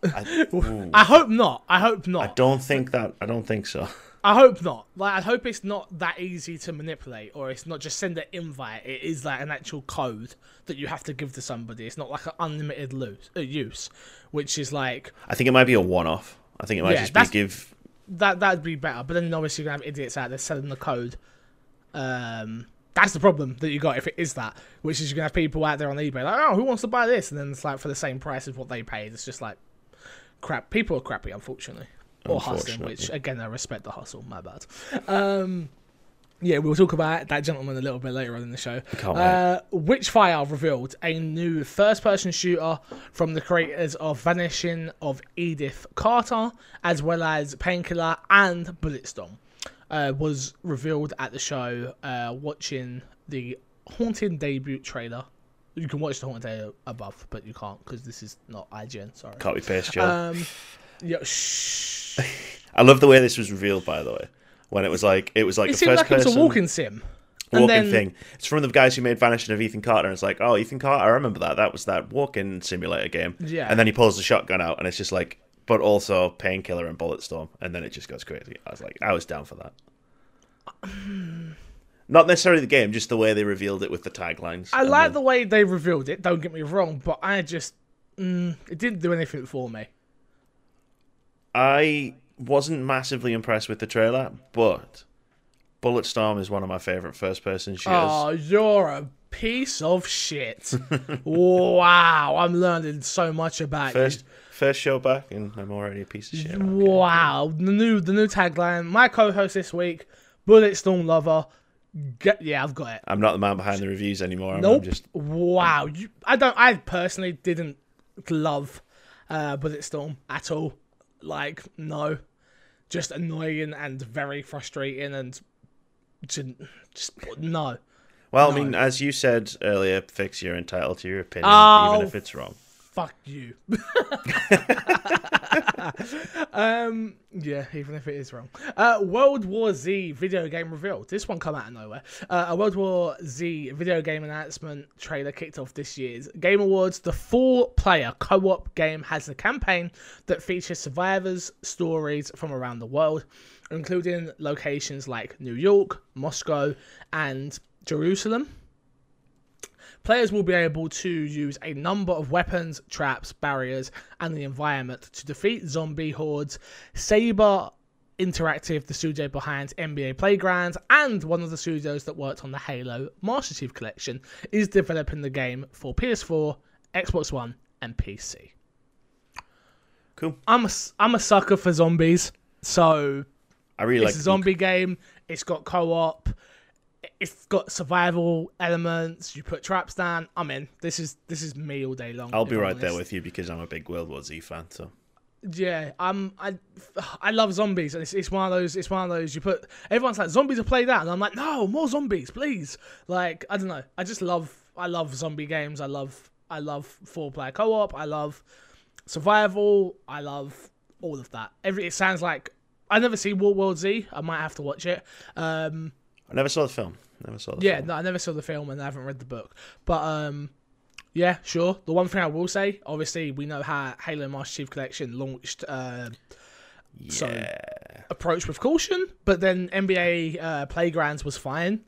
I. I hope not. I hope not. I don't think that. I don't think so. I hope not. Like, I hope it's not that easy to manipulate, or it's not just send an invite. It is like an actual code that you have to give to somebody. It's not like an unlimited lose, uh, use, which is like I think it might be a one-off. I think it might Yeah, just be give. that that'd be better. But then obviously you're gonna have idiots out there selling the code. Um, that's the problem that you got if it is that, which is you're gonna have people out there on eBay like, oh, who wants to buy this? And then it's like for the same price as what they paid. It's just like crap. People are crappy, unfortunately, or hustling. Which again, I respect the hustle. My bad. Um, yeah, we'll talk about that gentleman a little bit later on in the show. Uh, Witchfire revealed a new first-person shooter from the creators of Vanishing of Edith Carter, as well as Painkiller and Bulletstorm. Uh, was revealed at the show. Uh, watching the Haunted debut trailer. You can watch the Haunted trailer above, but you can't because this is not IGN. Sorry. Copy paste, Joe. Um, yeah, shh. I love the way this was revealed. By the way, when it was like it was like It a seemed first like it was person a walking sim. And walking then- thing. It's from the guys who made Vanishing of Ethan Carter, and it's like, oh, Ethan Carter, I remember that. That was that walking simulator game. Yeah. And then he pulls the shotgun out, and it's just like, but also Painkiller and Bulletstorm, and then it just goes crazy. I was like, I was down for that. Not necessarily the game, just the way they revealed it with the taglines. I like then- the way they revealed it. Don't get me wrong, but I just mm, it didn't do anything for me. I wasn't massively impressed with the trailer, but Bulletstorm is one of my favorite first-person shooters. Oh, you're a piece of shit! wow, I'm learning so much about First, first show back, and I'm already a piece of shit. you. Wow, the new the new tagline. My co-host this week, Bulletstorm lover. Get, yeah, I've got it. I'm not the man behind the reviews anymore. I'm- Nope. I'm just Wow, you, I don't. I personally didn't love uh, Bulletstorm at all. Like, no, just annoying and very frustrating and just, just no. well. I mean, as you said earlier, fix. You're entitled to your opinion, Oh, even if it's wrong. Fuck you. um, yeah, even if it is wrong. Uh, World War Z video game revealed. This one come out of nowhere. Uh, a World War Z video game announcement trailer kicked off this year's Game Awards. The four-player co-op game has a campaign that features survivors' stories from around the world, including locations like New York, Moscow, and Jerusalem. Players will be able to use a number of weapons, traps, barriers, and the environment to defeat zombie hordes. Saber Interactive, the studio behind NBA Playgrounds, and one of the studios that worked on the Halo Master Chief Collection, is developing the game for PS4, Xbox One, and PC. Cool. I'm a, I'm a sucker for zombies, so I really like. it's a zombie game. It's got co-op. It's got survival elements. You put traps down. I'm in. This is this is me all day long. I'll be I'm right there with you because I'm a big World War Z fan. So Yeah, um, I, I love zombies, and it's, it's one of those. It's one of those. You put everyone's like zombies to play that, and I'm like, no, more zombies, please. Like, I don't know. I just love. I love zombie games. I love. I love four player co op. I love survival. I love all of that. Every. It sounds like I never see War World Z. I might have to watch it. Um, I never saw the film. Never saw the yeah, film. no, I never saw the film and I haven't read the book. But um, yeah, sure. The one thing I will say, obviously, we know how Halo Master Chief Collection launched. Uh, so approach with caution, but then NBA uh, Playgrounds was fine.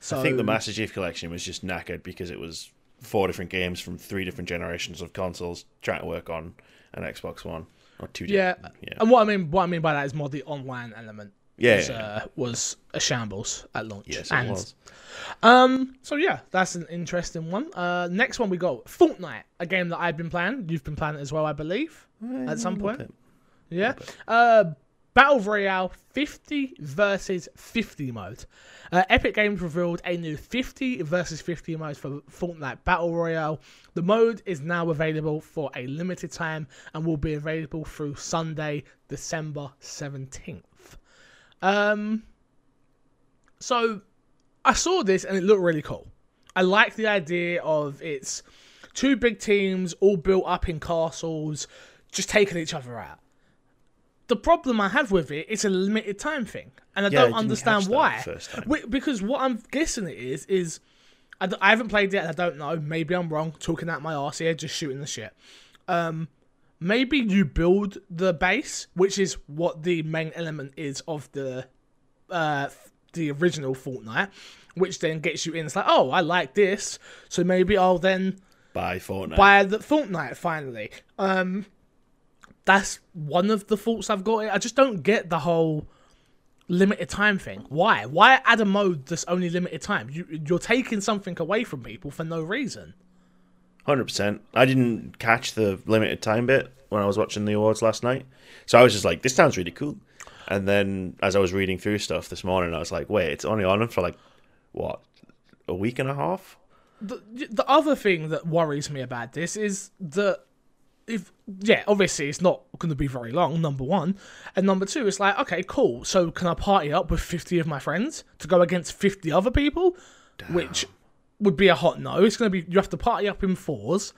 So I think the Master Chief Collection was just knackered because it was four different games from three different generations of consoles trying to work on an Xbox One or two. yeah, yeah, and what I mean, what I mean by that is more the online element. Yeah, was, uh, was a shambles at launch. yes, it and was. Um, so yeah, that's an interesting one. Uh, next one we got Fortnite, a game that I've been playing. You've been playing it as well, I believe, at some point. Yeah. Uh, Battle Royale 50 versus 50 mode. Uh, Epic Games revealed a new 50 versus 50 mode for Fortnite Battle Royale. The mode is now available for a limited time and will be available through Sunday, December 17th. Um, so I saw this and it looked really cool. I like the idea of it's two big teams all built up in castles, just taking each other out. The problem I have with it, it's a limited time thing, and I Yeah, don't understand why. the first time. Wi- Because what I'm guessing it is is I, d- I haven't played it. and I don't know. Maybe I'm wrong. Talking out my arse here, just shooting the shit. Um, maybe you build the base, which is what the main element is of the uh, the original Fortnite, which then gets you in. It's like, oh, I like this, so maybe I'll then buy Fortnite. buy the Fortnite finally. Um, that's one of the faults I've got. I just don't get the whole limited time thing. Why? Why add a mode that's only limited time? You, you're taking something away from people for no reason. Hundred percent. I didn't catch the limited time bit when I was watching the awards last night, so I was just like, "This sounds really cool." And then as I was reading through stuff this morning, I was like, "Wait, it's only on for like what a week and a half?" the the other thing that worries me about this is that if yeah, obviously it's not going to be very long. Number one, and number two, it's like okay, cool. So can I party up with fifty of my friends to go against fifty other people, which would be a hot no. It's going to be you have to party up in fours,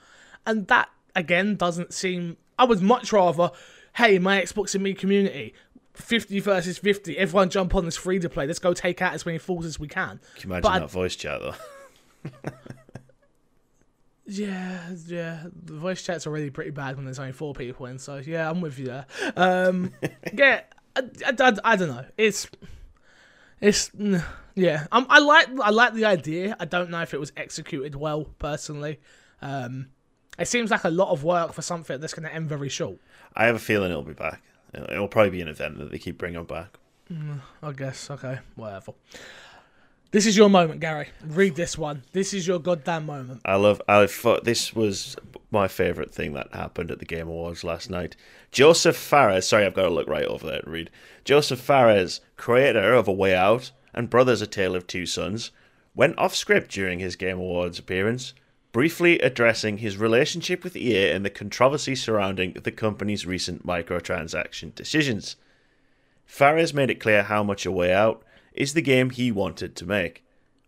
and that again doesn't seem. I would much rather, hey, my Xbox and me community. 50 versus 50. Everyone jump on this free to play. Let's go take out as many fools as we can. Can you imagine But I- that voice chat though? Yeah, yeah. The voice chat's already pretty bad when there's only four people in, so yeah, I'm with you there. Um, yeah, I, I, I, I don't know. It's, it's, mm, yeah. Um, I like, I like the idea. I don't know if it was executed well, personally. Um, it seems like a lot of work for something that's going to end very short. I have a feeling it'll be back. It'll, it'll probably be an event that they keep bringing back. I guess. Okay, whatever. This is your moment, Gary. Read this one. This is your goddamn moment. I love. I thought this was my favorite thing that happened at the Game Awards last night. Joseph Fares. Sorry, I've got to look right over there to read. Joseph Fares, creator of A Way Out and Brothers: A Tale of Two Sons, went off script during his Game Awards appearance, briefly addressing his relationship with EA and the controversy surrounding the company's recent microtransaction decisions. Fares made it clear how much A Way Out is the game he wanted to make,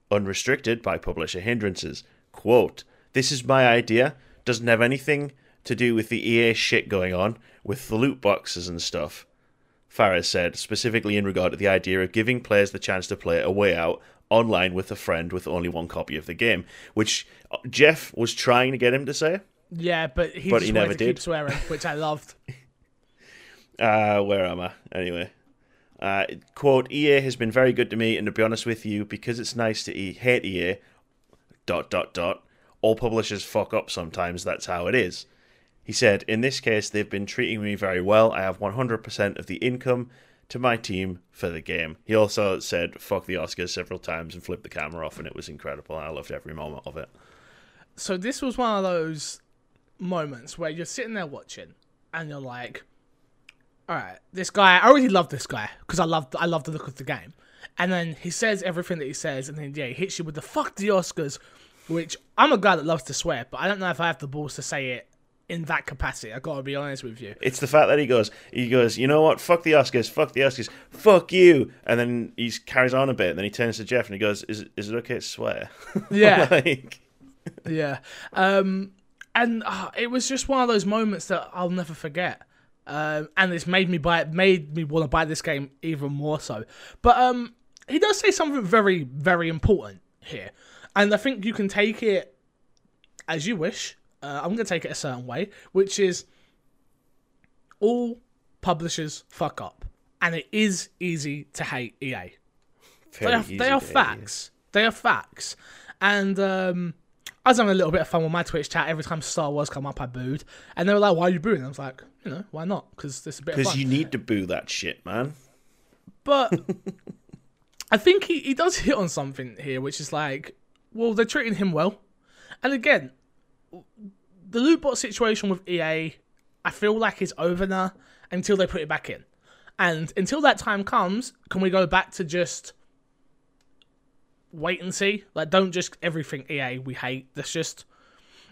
unrestricted by publisher hindrances. Quote, This is my idea, doesn't have anything to do with the EA shit going on, with the loot boxes and stuff. Fares said, specifically in regard to the idea of giving players the chance to play A Way Out online with a friend with only one copy of the game, which uh, Geoff was trying to get him to say. Yeah, but he But just he never did. swearing, which I loved. Uh, where am I? Anyway. Uh, quote, EA has been very good to me, and to be honest with you, because it's nice to e- hate EA, dot, dot, dot, all publishers fuck up sometimes, that's how it is. He said, in this case, they've been treating me very well. I have 100% of the income to my team for the game. He also said, fuck the Oscars several times and flipped the camera off, and it was incredible. I loved every moment of it. so this was one of those moments where you're sitting there watching and you're like all right this guy i already love this guy because i love i love the look of the game and then he says everything that he says and then yeah he hits you with the fuck the oscars which i'm a guy that loves to swear but i don't know if i have the balls to say it in that capacity. I gotta be honest with you. It's the fact that he goes, he goes, you know what? Fuck the Oscars, fuck the Oscars, fuck you. And then he carries on a bit, and then he turns to Geoff and he goes, "Is is it okay to swear?" Yeah, like, yeah. Um, and uh, it was just one of those moments that I'll never forget. Um, and it's made me buy made me want to buy this game even more so. But um, he does say something very, very important here, and I think you can take it as you wish. Uh, I'm going to take it a certain way, which is all publishers fuck up, and it is easy to hate EA. They are, they are hate, facts. They are facts. And um, I was having a little bit of fun with my Twitch chat. Every time Star Wars come up, I booed, and they were like, "Why are you booing?" I was like, "You know, why not? Because it's a bit Because you need to boo that shit, man. But I think he, he does hit on something here, which is like, well, they're treating him well. And again, the loot box situation with EA, I feel like is over now until they put it back in. And until that time comes, can we go back to just wait and see? Like, don't just everything EA we hate. That's just.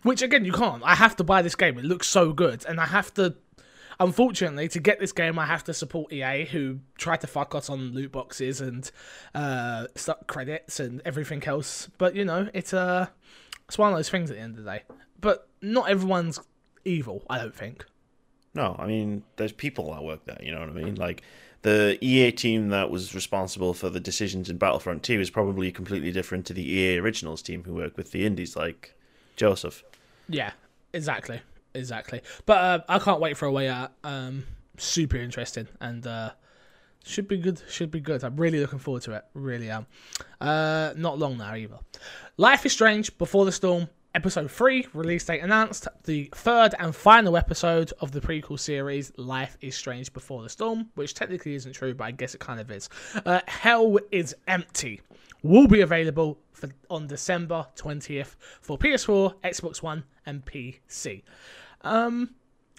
Which again, you can't. I have to buy this game. It looks so good, and I have to unfortunately, to get this game, I have to support EA, who tried to fuck us on loot boxes and uh, credits and everything else. But you know, it's uh, it's one of those things at the end of the day. But not everyone's evil, I don't think. No, I mean, there's people that work there. You know what I mean? Like the EA team that was responsible for the decisions in Battlefront 2 is probably completely different to the EA Originals team who work with the indies, like Joseph. Yeah, exactly, exactly. But uh, I can't wait for a way out. Um, super interesting and uh, should be good. Should be good. I'm really looking forward to it. Really am. Uh, not long now either. Life is Strange Before the Storm. Episode 3, release date announced, the third and final episode of the prequel series, Life is Strange Before the Storm, which technically isn't true, but I guess it kind of is. Uh, Hell is Empty will be available for, on December 20th for PS4, Xbox One, and PC. Um,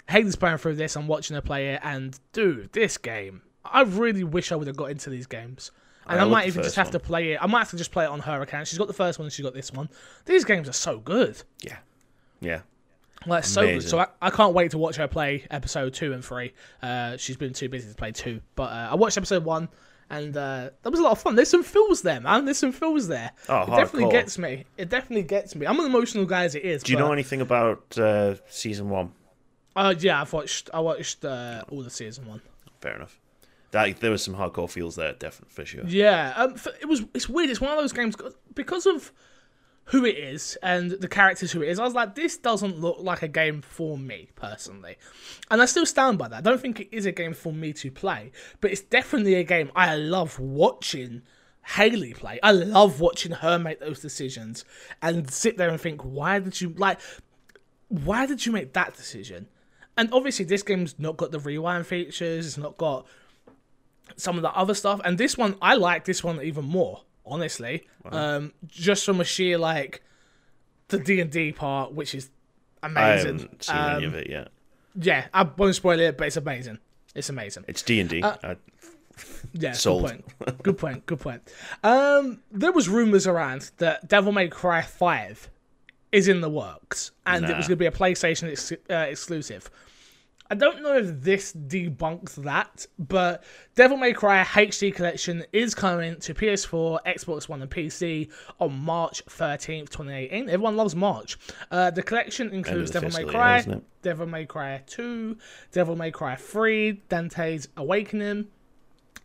Hayden's playing through this, I'm watching her play it, and dude, this game, I really wish I would have got into these games. And I I, might even just have one. to play it. I might have to just play it on her account. She's got the first one and she's got this one. These games are so good. Yeah. Yeah. Like so good. So I, I can't wait to watch her play episode two and three. Uh, she's been too busy to play two, but uh, I watched episode one, and uh, that was a lot of fun. There's some feels there, man. There's some feels there. Oh, it definitely gets me. It definitely gets me. I'm an emotional guy as it is. Do you but, know anything about uh, season one? Uh, yeah, I've watched. I watched uh, all the season one. Fair enough. That there was some hardcore feels there, definitely for sure. Yeah, um, f- it was. It's weird. It's one of those games because of who it is and the characters who it is. I was like, this doesn't look like a game for me personally, and I still stand by that. I don't think it is a game for me to play, but it's definitely a game I love watching. Haley play. I love watching her make those decisions and sit there and think, why did you like? Why did you make that decision? And obviously, this game's not got the rewind features. It's not got some of the other stuff. And this one, I like this one even more, honestly. Um, just from a sheer like the D and D part, which is amazing. I haven't seen any Um, of it yet. Yeah, I won't spoil it, but it's amazing. It's amazing. It's D and D. uh, Yeah, Sold. good point. Good point. Good point. Um, there was rumors around that Devil May Cry Five is in the works, and it was going to be a PlayStation ex- uh, exclusive. I don't know if this debunks that, but Devil May Cry HD Collection is coming to PS4, Xbox One, and PC on March 13th, 2018. Everyone loves March. Uh, the collection includes Devil May fiscal year, Cry. Devil May Cry 2, Devil May Cry 3, Dante's Awakening,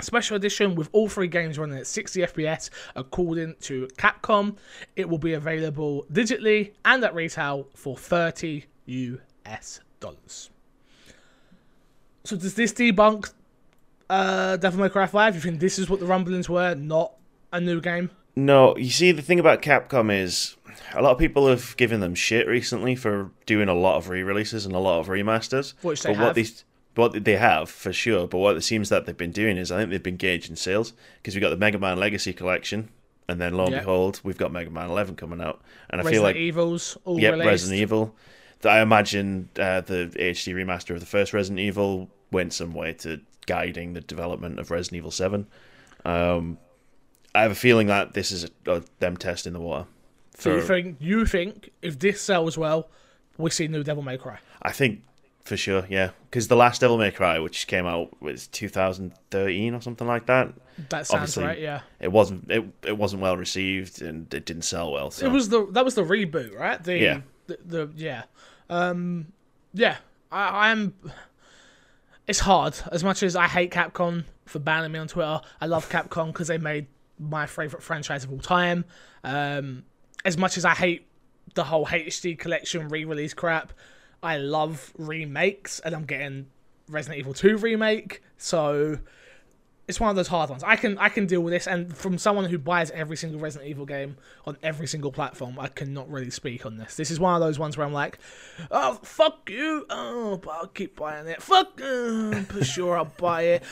Special edition with all three games running at 60 FPS according to Capcom. It will be available digitally and at retail for 30 US dollars. So does this debunk uh, Devil May Cry 5? You think this is what the rumblings were, not a new game? No, you see, the thing about Capcom is a lot of people have given them shit recently for doing a lot of re-releases and a lot of remasters. Which they but what have. these, what they have for sure. But what it seems that they've been doing is, I think they've been gauging sales because we got the Mega Man Legacy Collection, and then lo and Yeah. behold, we've got Mega Man 11 coming out, and I feel like Evils all Yep, released. Resident Evil. I imagine uh, the HD remaster of the first Resident Evil went some way to guiding the development of Resident Evil 7. Um, I have a feeling that this is uh, them testing the water. So you think you think if this sells well, we see new Devil May Cry. I think for sure, yeah, because the last Devil May Cry, which came out was 2013 or something like that, That sounds Obviously, right. Yeah, it wasn't it, it wasn't well received and it didn't sell well. So it was the that was the reboot, right? The, Yeah. The, the yeah, um, yeah. I, I'm. It's hard. As much as I hate Capcom for banning me on Twitter, I love Capcom because they made my favorite franchise of all time. Um, as much as I hate the whole HD collection re-release crap, I love remakes, and I'm getting Resident Evil 2 remake, so it's one of those hard ones. I can I can deal with this, and from someone who buys every single Resident Evil game on every single platform, I cannot really speak on this. This is one of those ones where I'm like, oh fuck you, oh but I'll keep buying it. Fuck, uh, for sure I'll buy it.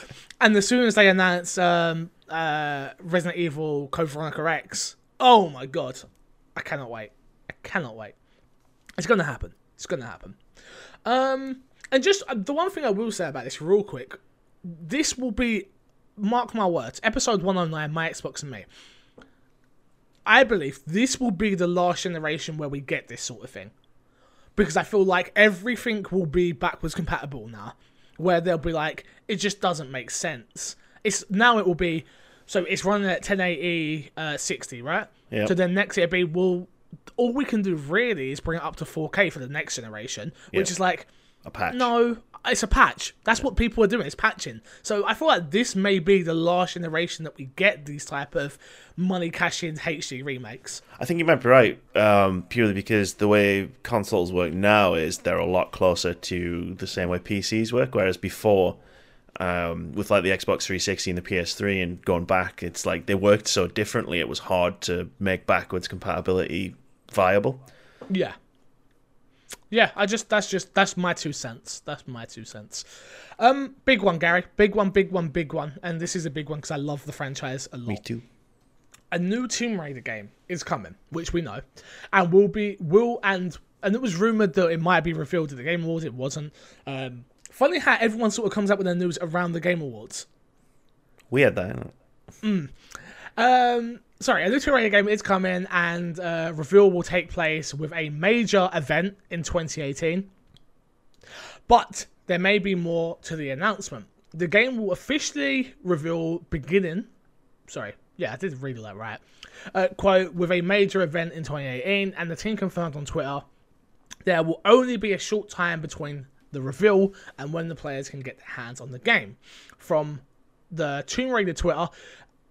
And as soon as they announce um, uh, Resident Evil Code Veronica X, oh my god, I cannot wait. I cannot wait. It's gonna happen. It's gonna happen. Um, and just uh, the one thing I will say about this, real quick, this will be, mark my words, episode 109, my Xbox and me. I believe this will be the last generation where we get this sort of thing. Because I feel like everything will be backwards compatible now. Where they'll be like, it just doesn't make sense. It's now it will be, so it's running at 1080 uh, 60, right? Yep. So then next it'll be, well, all we can do really is bring it up to 4K for the next generation, which Yeah. is like, a patch. no, it's a patch. That's what people are doing. It's patching. So I feel like this may be the last generation that we get these type of money cash in HD remakes. I think you might be right, um, purely because the way consoles work now is they're a lot closer to the same way PCs work, whereas before, um, with like the Xbox 360 and the PS3 and going back, it's like they worked so differently. It was hard to make backwards compatibility viable. Yeah. Yeah, I just that's just that's my two cents. That's my two cents. Um, big one, Gary. Big one, big one, big one. And this is a big one because I love the franchise a lot. Me too. a new Tomb Raider game is coming, which we know, and will be will and and it was rumored that it might be revealed at the Game Awards. It wasn't. Um, funny how everyone sort of comes up with their news around the Game Awards. We had that. innit? Um, sorry, a new Tomb Raider game is coming, and uh, reveal will take place with a major event in 2018. But there may be more to the announcement. The game will officially reveal beginning. Sorry, yeah, I did read that right. Uh, quote with a major event in 2018, and the team confirmed on Twitter there will only be a short time between the reveal and when the players can get their hands on the game. From the Tomb Raider Twitter,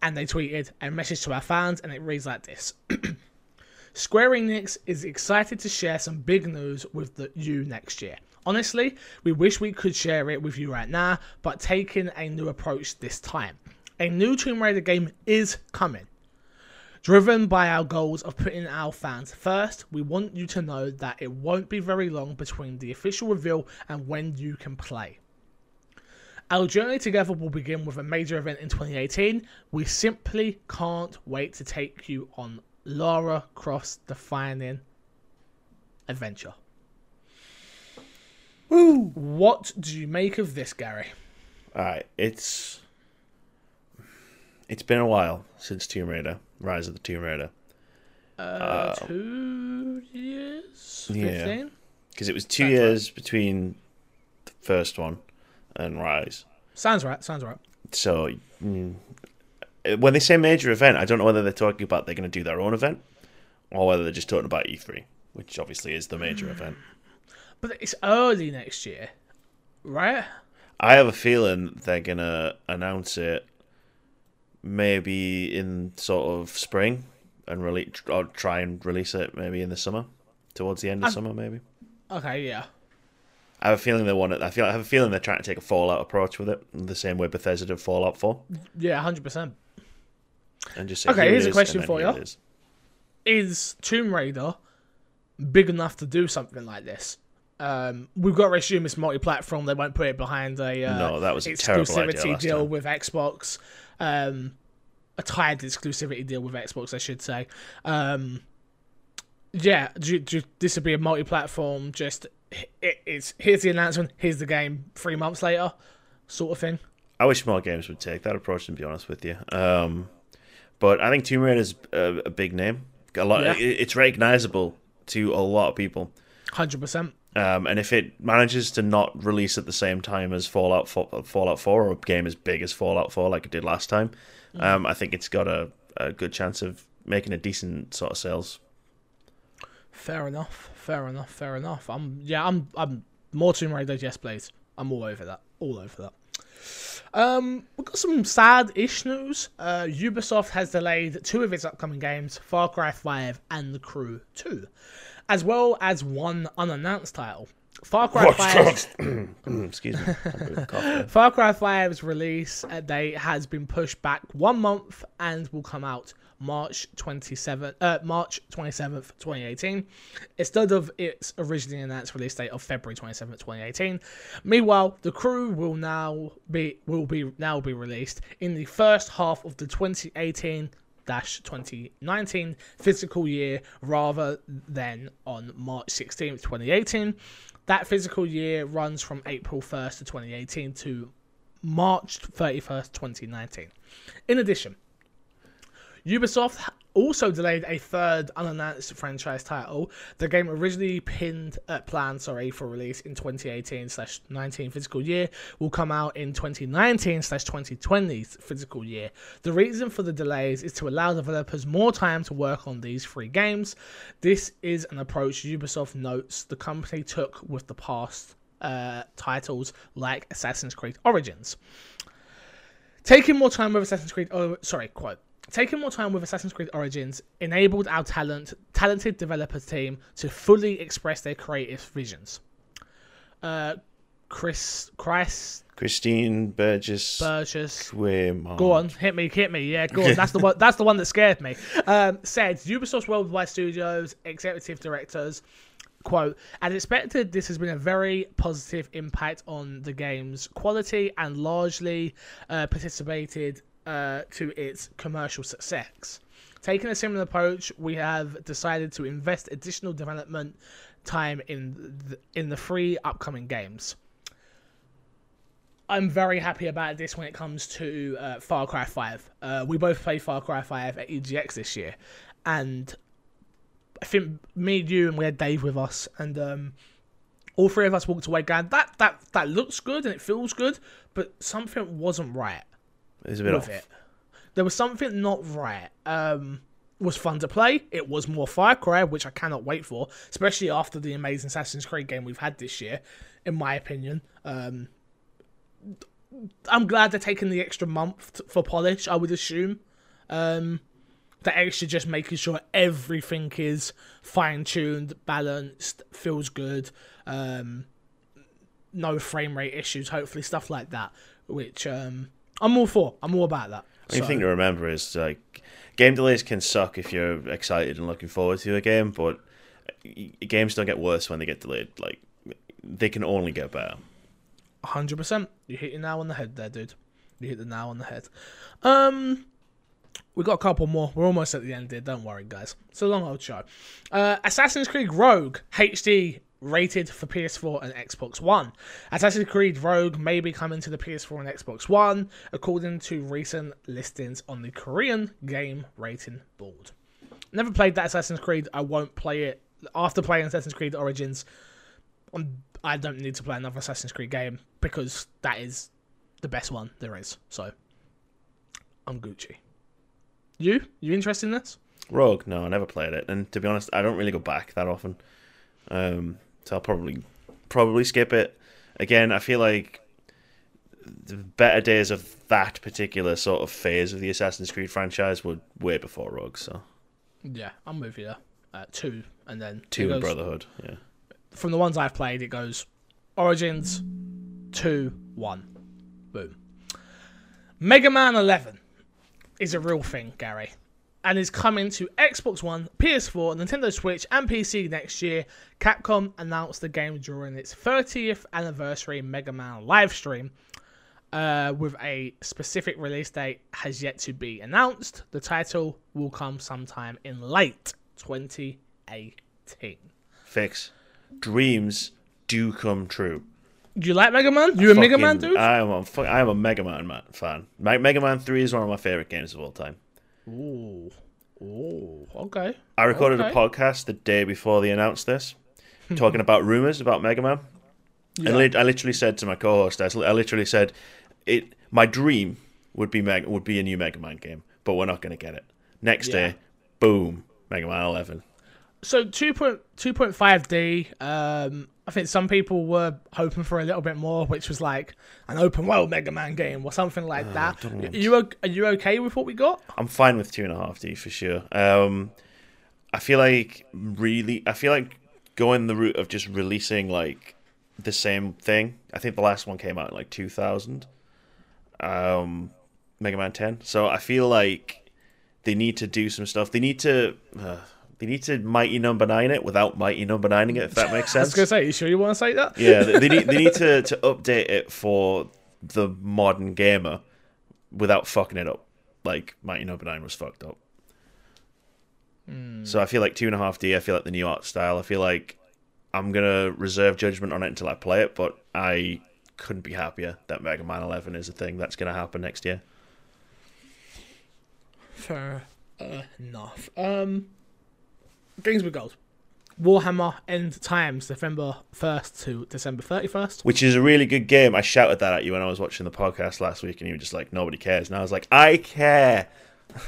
and they tweeted a message to our fans, and it reads like this. Square Enix is excited to share some big news with the, you next year. Honestly, we wish we could share it with you right now, but taking a new approach this time. A new Tomb Raider game is coming. Driven by our goals of putting our fans first, we want you to know that it won't be very long between the official reveal and when you can play. Our journey together will begin with a major event in 2018. We simply can't wait to take you on Lara Croft defining adventure. Woo! What do you make of this, Gary? All right, it's it's been a while since Tomb Raider, Rise of the Tomb Raider, Uh, two years? yeah. 15? because it was two That's years between the first one and Rise. Sounds right, sounds right. So mm, when they say major event, I don't know whether they're talking about they're going to do their own event or whether they're just talking about E3, which obviously is the major event. But it's early next year, right? I have a feeling they're going to announce it maybe in sort of spring and release or try and release it maybe in the summer, towards the end of I'm- summer maybe. Okay, yeah. I have a feeling they want it. I feel I have a feeling they're trying to take a Fallout approach with it, the same way Bethesda did Fallout Four, Yeah, 100%. and just say, Okay, "Here it here's a question for you. is. Is Tomb Raider big enough to do something like this? Um, we've got to assume it's multi-platform. They won't put it behind a uh, No, that was a terrible idea exclusivity deal time. with Xbox. Um, a tied exclusivity deal with Xbox, I should say. Um, yeah, do, do, this would be a multi-platform. Just it's here's the announcement, here's the game. Three months later, sort of thing. I wish more games would take that approach. To be honest with you, um, but I think Tomb Raider is a, a big name. A lot. Yeah. It's recognizable to a lot of people. Hundred percent. Um, and if it manages to not release at the same time as Fallout 4, Fallout 4 or a game as big as Fallout 4 like it did last time, um, I think it's got a, a good chance of making a decent sort of sales. Fair enough. Fair enough. Fair enough. I'm yeah. I'm I'm more Tomb Raider. Yes, please. I'm all over that. All over that. Um, we've got some sad-ish news. Uh, Ubisoft has delayed two of its upcoming games, Far Cry 5 and The Crew 2, as well as one unannounced title. Far Cry 5 Excuse me. I'm cough there. Far Cry 5's release date has been pushed back one month and will come out March 27th, uh, March 27th, 2018, instead of its originally announced release date of February 27th, 2018. Meanwhile, the crew will now be will be now be released in the first half of the 2018 2019 physical year rather than on March 16th, 2018. That physical year runs from April 1st to 2018 to March 31st, 2019. In addition, Ubisoft also delayed a third unannounced franchise title. The game originally pinned uh, planned sorry for release in 2018 slash 19 physical year will come out in 2019 slash 2020 physical year. The reason for the delays is to allow developers more time to work on these three games. This is an approach Ubisoft notes the company took with the past uh, titles like Assassin's Creed Origins. Taking more time with Assassin's Creed, oh, sorry, quote. Taking more time with Assassin's Creed Origins enabled our talent, talented developer team to fully express their creative visions. Uh, Chris, Chris Christine Burgess. Burgess, Quim- Go on, hit me, hit me. Yeah, go on. That's the one. That's the one that scared me. Um, said Ubisoft Worldwide Studios executive directors, quote: "As expected, this has been a very positive impact on the game's quality and largely uh, participated uh, to its commercial success." Taking a similar approach, we have decided to invest additional development time in the, in the three upcoming games. I'm very happy about this when it comes to uh, Far Cry 5. Uh, we both played Far Cry 5 at EGX this year, and I think me, you, and we had Dave with us, and um, all three of us walked away going, "That that that looks good and it feels good, but something wasn't right It's a bit off. it. There was something not right. Um, was fun to play. It was more Far Cry, which I cannot wait for, especially after the amazing Assassin's Creed game we've had this year, in my opinion. Um, I'm glad they're taking the extra month t- for polish. I would assume um, the extra just making sure everything is fine tuned, balanced, feels good. Um, no frame rate issues. Hopefully, stuff like that. Which um, I'm all for. I'm all about that. The So- thing to remember is like game delays can suck if you're excited and looking forward to a game, but games don't get worse when they get delayed. Like they can only get better. hundred percent. You hit your now on the head there, dude. You hit the now on the head. Um, we got a couple more. We're almost at the end here. Don't worry, guys. It's a long old show. Uh, Assassin's Creed Rogue HD rated for PS4 and Xbox One. Assassin's Creed Rogue may be coming to the PS4 and Xbox One, according to recent listings on the Korean Game Rating Board. Never played that Assassin's Creed. I won't play it after playing Assassin's Creed Origins. I'm, I don't need to play another Assassin's Creed game because that is the best one there is. So I'm Gucci. You? You interested in this? Rogue, no, I never played it, and to be honest, I don't really go back that often. Um, so I'll probably probably skip it. Again, I feel like the better days of that particular sort of phase of the Assassin's Creed franchise were way before Rogue. So Yeah, I'm with you there. Uh, two, and then two and goes- Brotherhood, yeah. From the ones I've played, it goes Origins, two, one, boom. Mega Man 11 is a real thing, Gary, and is coming to Xbox One, PS4, Nintendo Switch, and PC next year. Capcom announced the game during its 30th anniversary Mega Man live stream. Uh, with a specific release date has yet to be announced. The title will come sometime in late 2018. Fix dreams do come true. Do you like Mega Man? You a Mega Man dude? I am a fu- I am a Mega Man man, fan. Mega Man Three is one of my favorite games of all time. Ooh, ooh, okay. I recorded Okay. a podcast the day before they announced this, talking about rumors about Mega Man. Yeah. And I literally said to my co-host, I literally said, "It my dream would be Meg- would be a new Mega Man game, but we're not going to get it." Next Yeah. day, boom, Mega Man 11. So 2.2.5D, um, I think some people were hoping for a little bit more, which was like an open world Mega Man game or something like that. Are you, are you okay with what we got? I'm fine with two and a half D for sure. Um, I feel like really, I feel like going the route of just releasing like the same thing. I think the last one came out in like 2000, um, Mega Man 10. So I feel like they need to do some stuff. They need to. Uh, they need to Mighty Number Nine it without Mighty Number Nining it, if that makes sense. I was to say, you sure you want to say that? yeah, they they need they need to, to update it for the modern gamer without fucking it up. Like Mighty Number Nine was fucked up. So I feel like two and a half D. I feel like the new art style. I feel like I'm gonna reserve judgment on it until I play it, but I couldn't be happier that Mega Man 11 is a thing that's gonna happen next year. Fair enough. Um, games with gold. Warhammer End Times, November 1st to December 31st. Which is a really good game. I shouted that at you when I was watching the podcast last week, and you were just like, "Nobody cares," and I was like, "I care."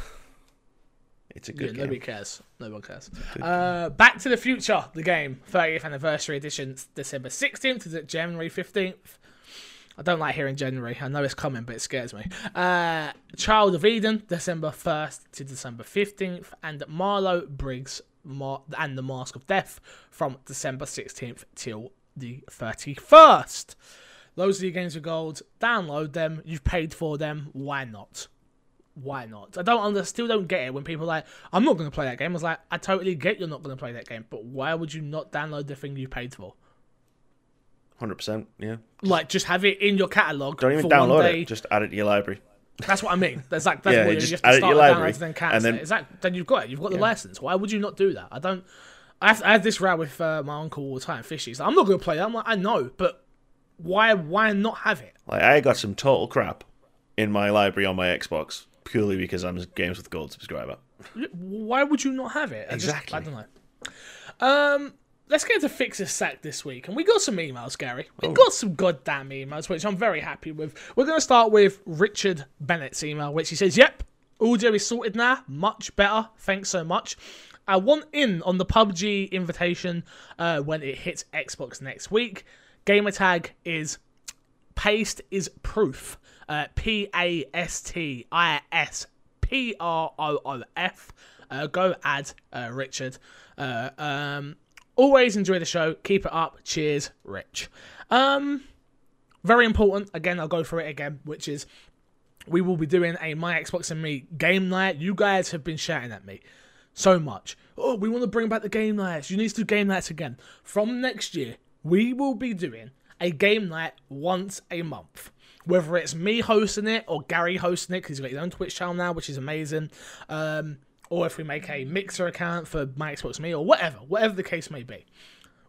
it's a Yeah, good game. nobody cares. No one cares. Uh, Back to the Future, the game, 30th anniversary edition, December 16th to January 15th. I don't like hearing January. I know it's coming, but it scares me. Uh, Child of Eden, December 1st to December 15th, and Marlowe Briggs Mar- and the Mask of Death from December 16th till the 31st. Those are your games of gold. Download them. You've paid for them. Why not? Why not? I don't under, still don't get it when people are like, I'm not going to play that game. I was like, I totally get you're not going to play that game, but why would you not download the thing you paid for? Hundred percent. Yeah. Like, just have it in your catalog. Don't even for one download it. Just add it to your library. That's what I mean. That's like that's Yeah, what you just have to start your library, downloads, then cancel and then- it. Exactly. Then you've got it. You've got the Yeah. license. Why would you not do that? I don't. I have, I have this row with uh, my uncle all the time. Fishy. He's like, I'm not going to play that. I'm like, I know, but why? Why not have it? Like I got some total crap in my library on my Xbox purely because I'm a Games with Gold subscriber. Why would you not have it? I just- Exactly. I don't know. Um, let's get into fix a sack this week, and we got some emails, Gary. We Oh. got some goddamn emails, which I'm very happy with. We're going to start with Richard Bennett's email, which he says, "Yep, audio is sorted now, much better. Thanks so much." I want in on the PUBG invitation uh, when it hits Xbox next week. Gamer tag is paste is proof. Uh, P A S T I S P R O O F. Uh, go add uh, Richard. Uh, um, always enjoy the show. Keep it up. Cheers, Rich. Um, very important. Again, I'll go through it again, which is we will be doing a My Xbox and Me game night. You guys have been shouting at me so much. Oh, we want to bring back the game nights. You need to do game nights again. From next year, we will be doing a game night once a month. Whether it's me hosting it or Gary hosting it, because he's got his own Twitch channel now, which is amazing. Um, or if we make a Mixer account for my Xbox Me or whatever, whatever the case may be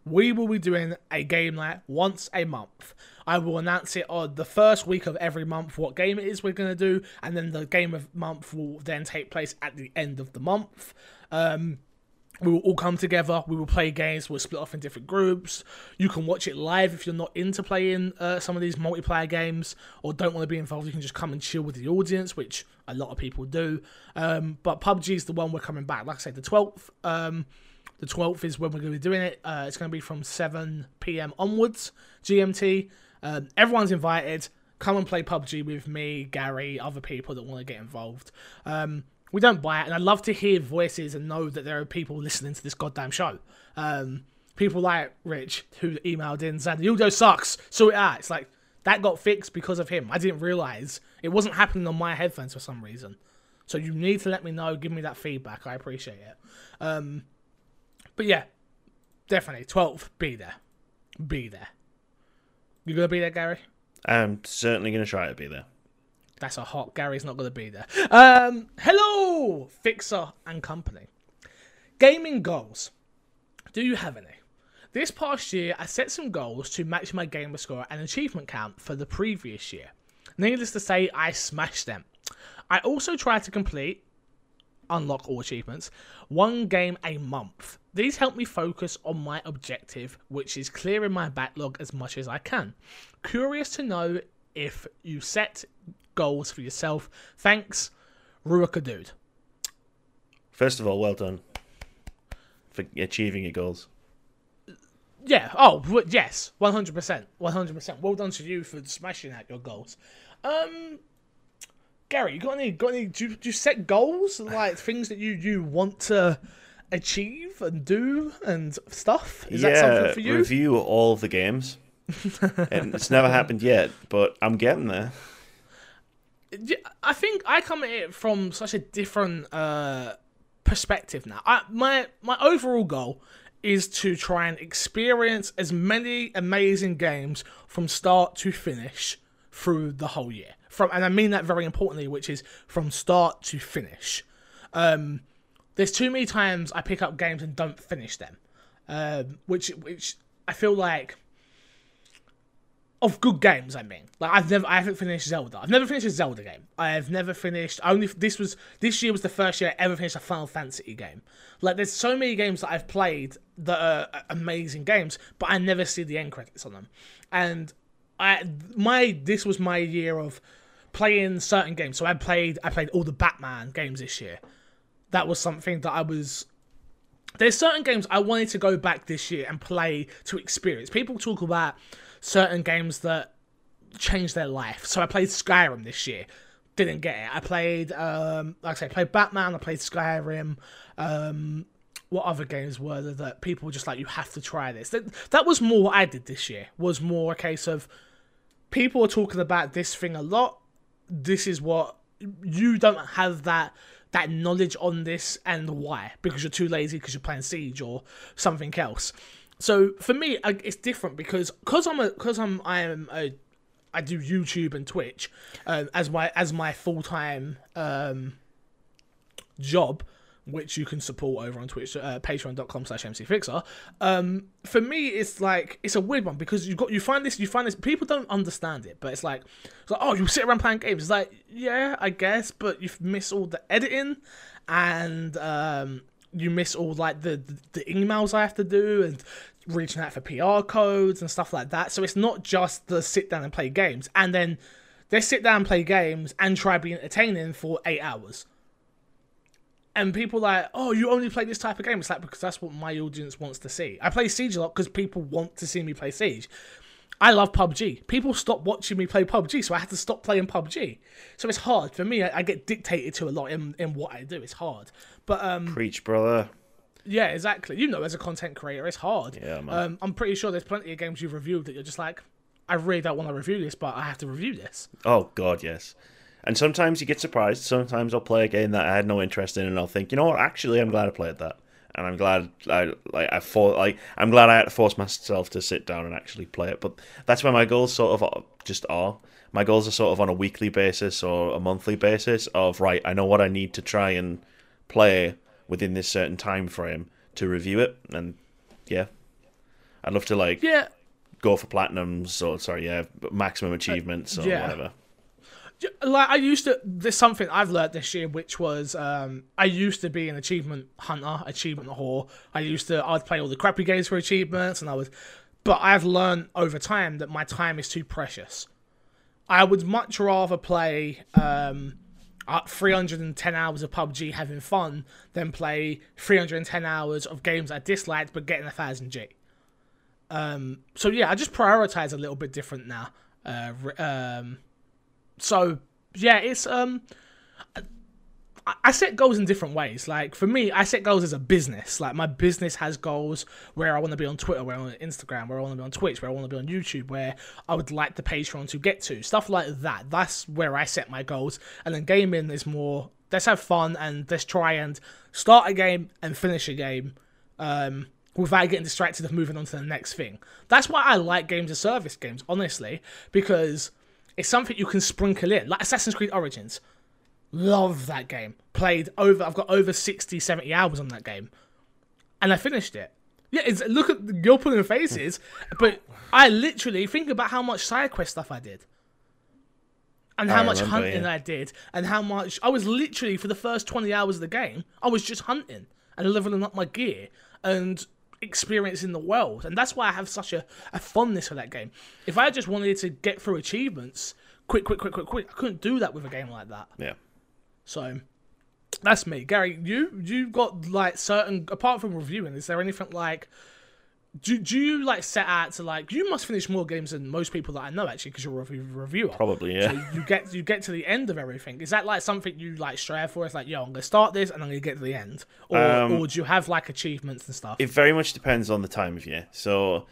we will be doing a game night once a month. I will announce it on the first week of every month what game it is we're going to do, and then the game of month will then take place at the end of the month. Um, we will all come together. We will play games. We'll split off in different groups. You can watch it live if you're not into playing uh, some of these multiplayer games or don't want to be involved. You can just come and chill with the audience, which a lot of people do. Um, but PUBG is the one we're coming back. Like I said, the 12th. Um, the 12th is when we're going to be doing it. Uh, it's going to be from 7 p.m. onwards, GMT. Um, everyone's invited. Come and play PUBG with me, Gary, other people that want to get involved. Um, we don't buy it, and I'd love to hear voices and know that there are people listening to this goddamn show. Um, people like Rich, who emailed in saying, the audio sucks, so it out. It's like, that got fixed because of him. I didn't realize it wasn't happening on my headphones for some reason. So you need to let me know, give me that feedback. I appreciate it. Um, but yeah, definitely 12th, be there, be there. You gonna be there, Gary? I'm certainly to try to be there. That's a hot. Gary's not gonna be there. Um, hello, Fixer and company. Gaming goals. Do you have any? This past year, I set some goals to match my gamer score and achievement count for the previous year. Needless to say, I smashed them. I also tried to complete, unlock all achievements, one game a month. These help me focus on my objective, which is clearing my backlog as much as I can. Curious to know if you set goals for yourself. Thanks, Ruaka Dude. First of all, well done for achieving your goals. Yeah. Oh, yes. One hundred percent. One hundred percent. Well done to you for smashing out your goals. Um, Gary, you got any? Got any? Do you, do you set goals like things that you you want to achieve and do and stuff? Is that something for you? review all of the games. and it's never happened yet, but I'm getting there. I think I come at it from such a different uh, perspective now. I, my my overall goal is to try and experience as many amazing games from start to finish through the whole year. From and I mean that very importantly, which is from start to finish. Um, there's too many times I pick up games and don't finish them, um, which which I feel like of good games. I mean, like I've never, I haven't finished Zelda. I've never finished a Zelda game. I have never finished. Only this was this year was the first year I ever finished a Final Fantasy game. Like there's so many games that I've played that are amazing games, but I never see the end credits on them. And I my this was my year of playing certain games. So I played I played all the Batman games this year. That was something that I was there's certain games I wanted to go back this year and play to experience. People talk about certain games that changed their life. So I played Skyrim this year. Didn't get it. I played, um, like I said, I played Batman. I played Skyrim. Um, what other games were there that people were just like, you have to try this? That, that was more what I did this year. Was more a case of people are talking about this thing a lot. This is what you don't have that that knowledge on this and why because you're too lazy because you're playing Siege or something else. So for me, it's different because because I'm a because I'm I am a I do YouTube and Twitch um, as my as my full time um, job, which you can support over on Twitch, uh, patreon.com slash mcfixer. Um, for me, it's like, it's a weird one because you got, you find this, you find this, people don't understand it, but it's like, it's like, oh, you sit around playing games. It's like, yeah, I guess, but you miss all the editing and, um, you miss all like the, the, the emails I have to do and reaching out for PR codes and stuff like that. So it's not just the sit down and play games and then they sit down and play games and try being entertaining for eight hours and people like, oh, you only play this type of game. It's like because that's what my audience wants to see. I play Siege a lot because people want to see me play Siege. I love PUBG. People stop watching me play PUBG, so I had to stop playing PUBG. So it's hard for me. I, I get dictated to a lot in, in what I do. It's hard, but um, preach, brother. Yeah, exactly. You know, as a content creator, it's hard. Yeah, man. Um, I'm pretty sure there's plenty of games you've reviewed that you're just like, I really don't want to review this, but I have to review this. Oh God, yes. And sometimes you get surprised. Sometimes I'll play a game that I had no interest in, and I'll think, you know what? Actually, I'm glad I played that, and I'm glad I like I for like I'm glad I had to force myself to sit down and actually play it. But that's where my goals sort of just are. My goals are sort of on a weekly basis or a monthly basis. Of right, I know what I need to try and play within this certain time frame to review it, and yeah, I'd love to like yeah go for platinums or sorry yeah maximum achievements or yeah. whatever like I used to there's something I've learned this year which was um I used to be an achievement hunter, achievement whore. I used to I'd play all the crappy games for achievements and I was but I've learned over time that my time is too precious. I would much rather play um 310 hours of PUBG having fun than play 310 hours of games I disliked but getting a thousand G. Um, so yeah, I just prioritize a little bit different now. Uh, um, so yeah, it's um. I set goals in different ways. Like for me, I set goals as a business. Like my business has goals where I want to be on Twitter, where I want to Instagram, where I want to be on Twitch, where I want to be on YouTube, where I would like the Patreon to get to. Stuff like that. That's where I set my goals. And then gaming is more let's have fun and let's try and start a game and finish a game. Um, without getting distracted of moving on to the next thing. That's why I like games as service games, honestly, because it's something you can sprinkle in, like Assassin's Creed Origins. Love that game. Played over, I've got over 60, 70 hours on that game. And I finished it. Yeah, it's, look at you're pulling faces, but I literally think about how much side quest stuff I did. And how I much remember, hunting yeah. I did, and how much I was literally for the first 20 hours of the game, I was just hunting and leveling up my gear and experiencing the world. And that's why I have such a, a fondness for that game. If I just wanted to get through achievements quick, quick, quick, quick, quick, I couldn't do that with a game like that. Yeah. So that's me, Gary. You you've got like certain apart from reviewing. Is there anything like? Do, do you like set out to like you must finish more games than most people that I know actually because you're a review, reviewer. Probably, yeah. So you get you get to the end of everything. Is that like something you like strive for? It's like yo, I'm gonna start this and I'm gonna get to the end, or Um, or do you have like achievements and stuff? it very much depends on the time of year. So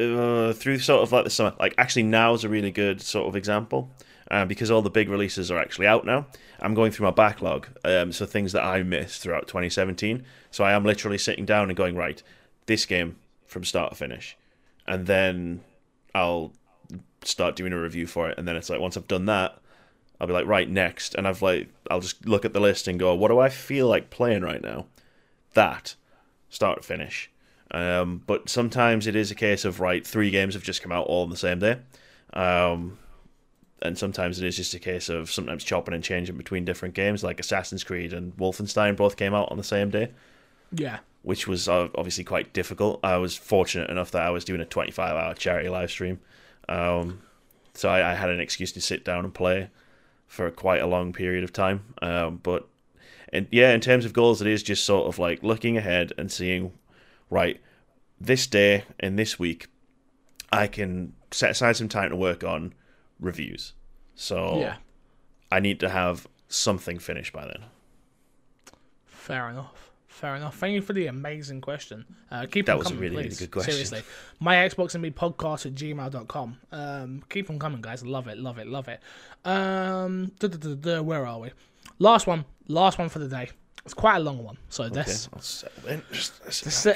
uh, through sort of like the summer, like actually now is a really good sort of example uh, because all the big releases are actually out now. I'm going through my backlog, um, so things that I missed throughout 2017. So I am literally sitting down and going right, this game from start to finish, and then I'll start doing a review for it. And then it's like once I've done that. I'll be like, right, next. And I've like, I'll just look at the list and go, what do I feel like playing right now? That, start to finish. Um, but sometimes it is a case of right, three games have just come out all on the same day, um, and sometimes it is just a case of sometimes chopping and changing between different games, like Assassin's Creed and Wolfenstein both came out on the same day, yeah, which was uh, obviously quite difficult. I was fortunate enough that I was doing a 25 hour charity live stream, um, so I, I had an excuse to sit down and play for quite a long period of time. Um, but and yeah, in terms of goals, it is just sort of like looking ahead and seeing, right, this day and this week, I can set aside some time to work on reviews. So yeah. I need to have something finished by then. Fair enough. Fair enough. Thank you for the amazing question. Uh, keep That was a coming, really, really please. good question. Seriously. My Xbox and me podcast at gmail.com. Um, keep them coming, guys. Love it, love it, love it. Um, duh, duh, duh, duh, where are we? Last one. Last one for the day. It's quite a long one. So Okay, let's, settle in. Let's,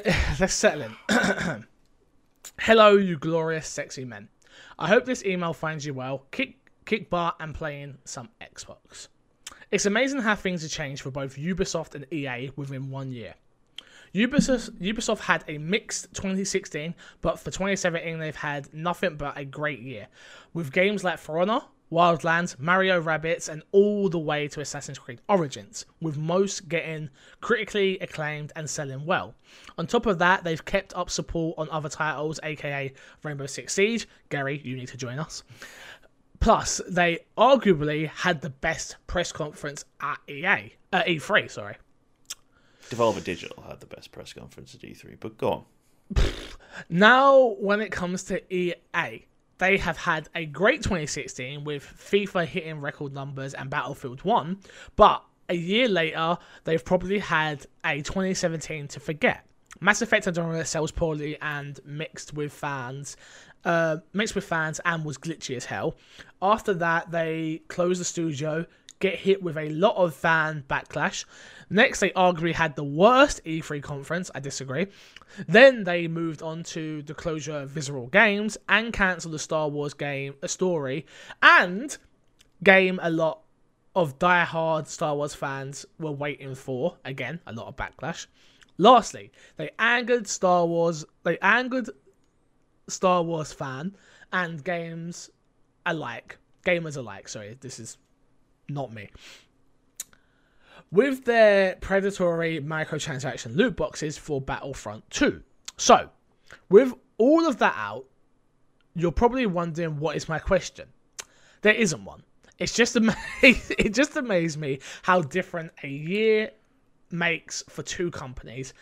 let's settle in. Hello, you glorious, sexy men. I hope this email finds you well. Kick, kick bar and playing some Xbox. It's amazing how things have changed for both Ubisoft and EA within one year. Ubisoft, Ubisoft had a mixed 2016, but for 2017 they've had nothing but a great year, with games like For Honor, Wildlands, Mario Rabbids, and all the way to Assassin's Creed Origins, with most getting critically acclaimed and selling well. On top of that, they've kept up support on other titles, aka Rainbow Six Siege. Gary, you need to join us. Plus, they arguably had the best press conference at EA, uh, E3. Sorry. Devolver Digital had the best press conference at E3, but go on. Now, when it comes to EA, they have had a great 2016 with FIFA hitting record numbers and Battlefield 1, but a year later, they've probably had a 2017 to forget. Mass Effect Andromeda sells poorly and mixed with fans, uh, mixed with fans and was glitchy as hell. After that, they closed the studio, get hit with a lot of fan backlash. Next, they arguably had the worst E3 conference. I disagree. Then they moved on to the closure of Visceral Games and cancelled the Star Wars game, a story, and game a lot of die-hard Star Wars fans were waiting for. Again, a lot of backlash. Lastly, they angered Star Wars. They angered Star Wars fan and games alike, gamers alike. Sorry, this is not me. With their predatory microtransaction loot boxes for Battlefront 2. So, with all of that out, you're probably wondering what is my question. There isn't one. It's just it just amazed me how different a year makes for two companies.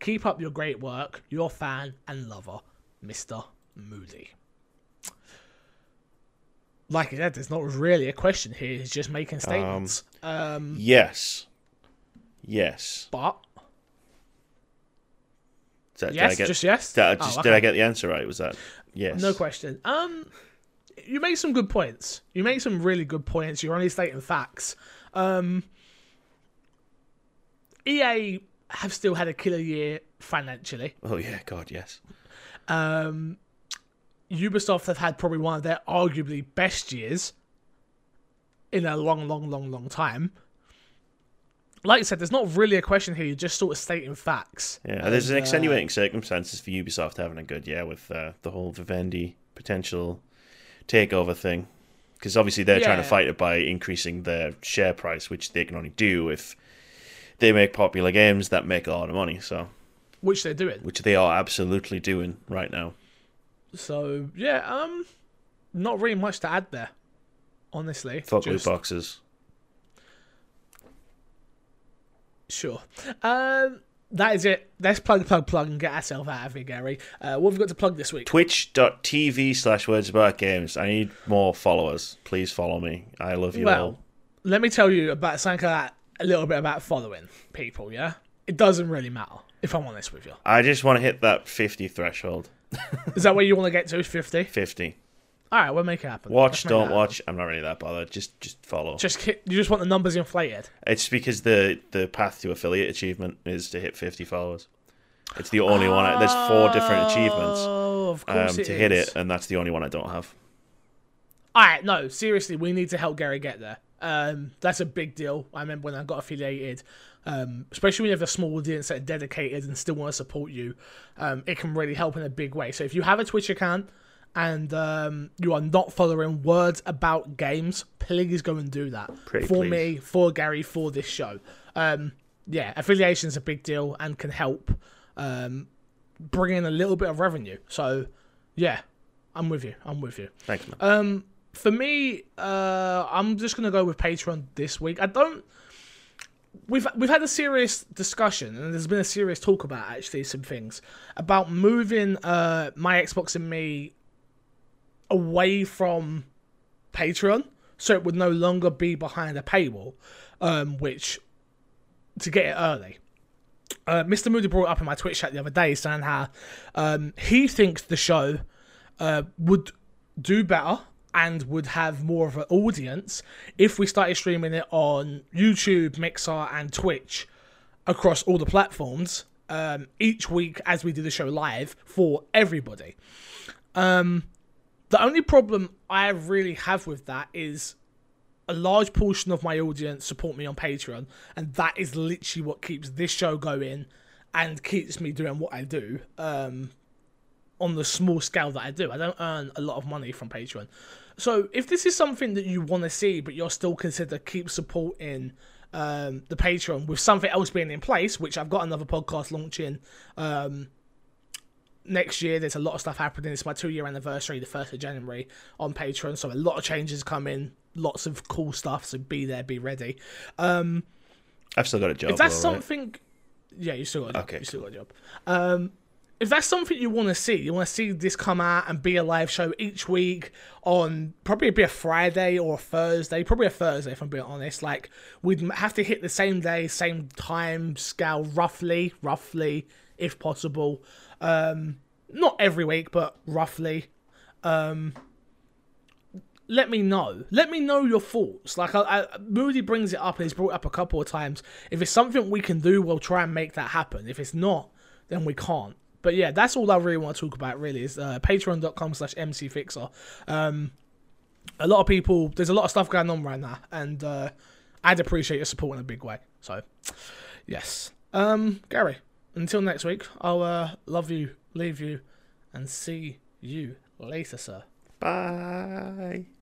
Keep up your great work, your fan and lover, Mr. Moody. Like I said, there's not really a question here. He's just making statements. Um, Yes. Yes. but Did, did yes, I get, just yes. did, I Oh, okay. did I get the answer right? Was that yes? No question. Um, you make some good points. You make some really good points. You're only stating facts. Um, EA have still had a killer year financially. Oh yeah, God, yes. Um, Ubisoft have had probably one of their arguably best years in a long, long, long, long time. Like I said, there's not really a question here. You're just sort of stating facts. Yeah, there's an And, uh, extenuating circumstances for Ubisoft having a good year with uh, the whole Vivendi potential takeover thing, because obviously they're trying to fight it by increasing their share price, which they can only do if they make popular games that make a lot of money. So which they're doing. which they are absolutely doing right now. So yeah, um, not really much to add there, honestly. Fuck loot boxes. Sure. Um, that is it. Let's plug, plug, plug, and get ourselves out of here, Gary. Uh, what have we got to plug this week? Twitch.tv slash words about games. I need more followers. Please follow me. I love you Well, all. let me tell you about something like a little bit about following people. Yeah, it doesn't really matter if I'm honest with you. I just want to hit that 50 threshold. Is that where you want to get to? Fifty. 50. All right, we'll make it happen. Watch, don't watch. I'm not really that bothered. Just just follow. Just you just want the numbers inflated. It's because the the path to affiliate achievement is to hit 50 followers. It's the only one. I, there's four different achievements Oh, of um, to it hit it, and that's the only one I don't have. All right, no, seriously, we need to help Gary get there. Um, that's a big deal. I remember when I got affiliated, um, especially when you have a small audience that are dedicated and still want to support you. Um, it can really help in a big way. So if you have a Twitch account and um, you are not following words about games, please go and do that Pretty for please. me, for Gary, for this show. Um, yeah, affiliation is a big deal and can help um, bring in a little bit of revenue. So yeah, I'm with you. I'm with you. Thanks, man. Um, for me, uh, I'm just gonna go with Patreon this week. I don't. We've we've had a serious discussion, and there's been a serious talk about actually some things about moving uh my Xbox and me away from Patreon, so it would no longer be behind a paywall, um, which to get it early. Uh, Mr. Moody brought up in my Twitch chat the other day saying how um, he thinks the show uh, would do better and would have more of an audience if we started streaming it on YouTube, Mixer, and Twitch across all the platforms um, each week as we do the show live for everybody. Um, the only problem I really have with that is a large portion of my audience support me on Patreon, and that is literally what keeps this show going and keeps me doing what I do. Um, on the small scale that I do. I don't earn a lot of money from Patreon. So if this is something that you want to see, but you're still consider keep supporting um, the Patreon with something else being in place, which I've got another podcast launching um, next year. There's a lot of stuff happening. It's my two year anniversary, the first of January on Patreon. So a lot of changes coming, lots of cool stuff. So be there, be ready. Um, I've still got a job. if that's though, right? something, yeah, you still got a job. Okay, you still got a job. Um, if that's something you want to see, you want to see this come out and be a live show each week on probably be a Friday or a Thursday, probably a Thursday if I'm being honest. Like we'd have to hit the same day, same time scale, roughly, roughly, if possible. Um, not every week, but roughly. Um, let me know. Let me know your thoughts. Like, I, I, Moody brings it up and he's brought up a couple of times. If it's something we can do, we'll try and make that happen. If it's not, then we can't. But yeah, that's all I really want to talk about. Really, is uh, Patreon.com slash MCFixer. Um, a lot of people, there's a lot of stuff going on right now, and uh, I'd appreciate your support in a big way. So, yes, um, Gary. Until next week, I'll uh, love you, leave you, and see you later, sir. Bye.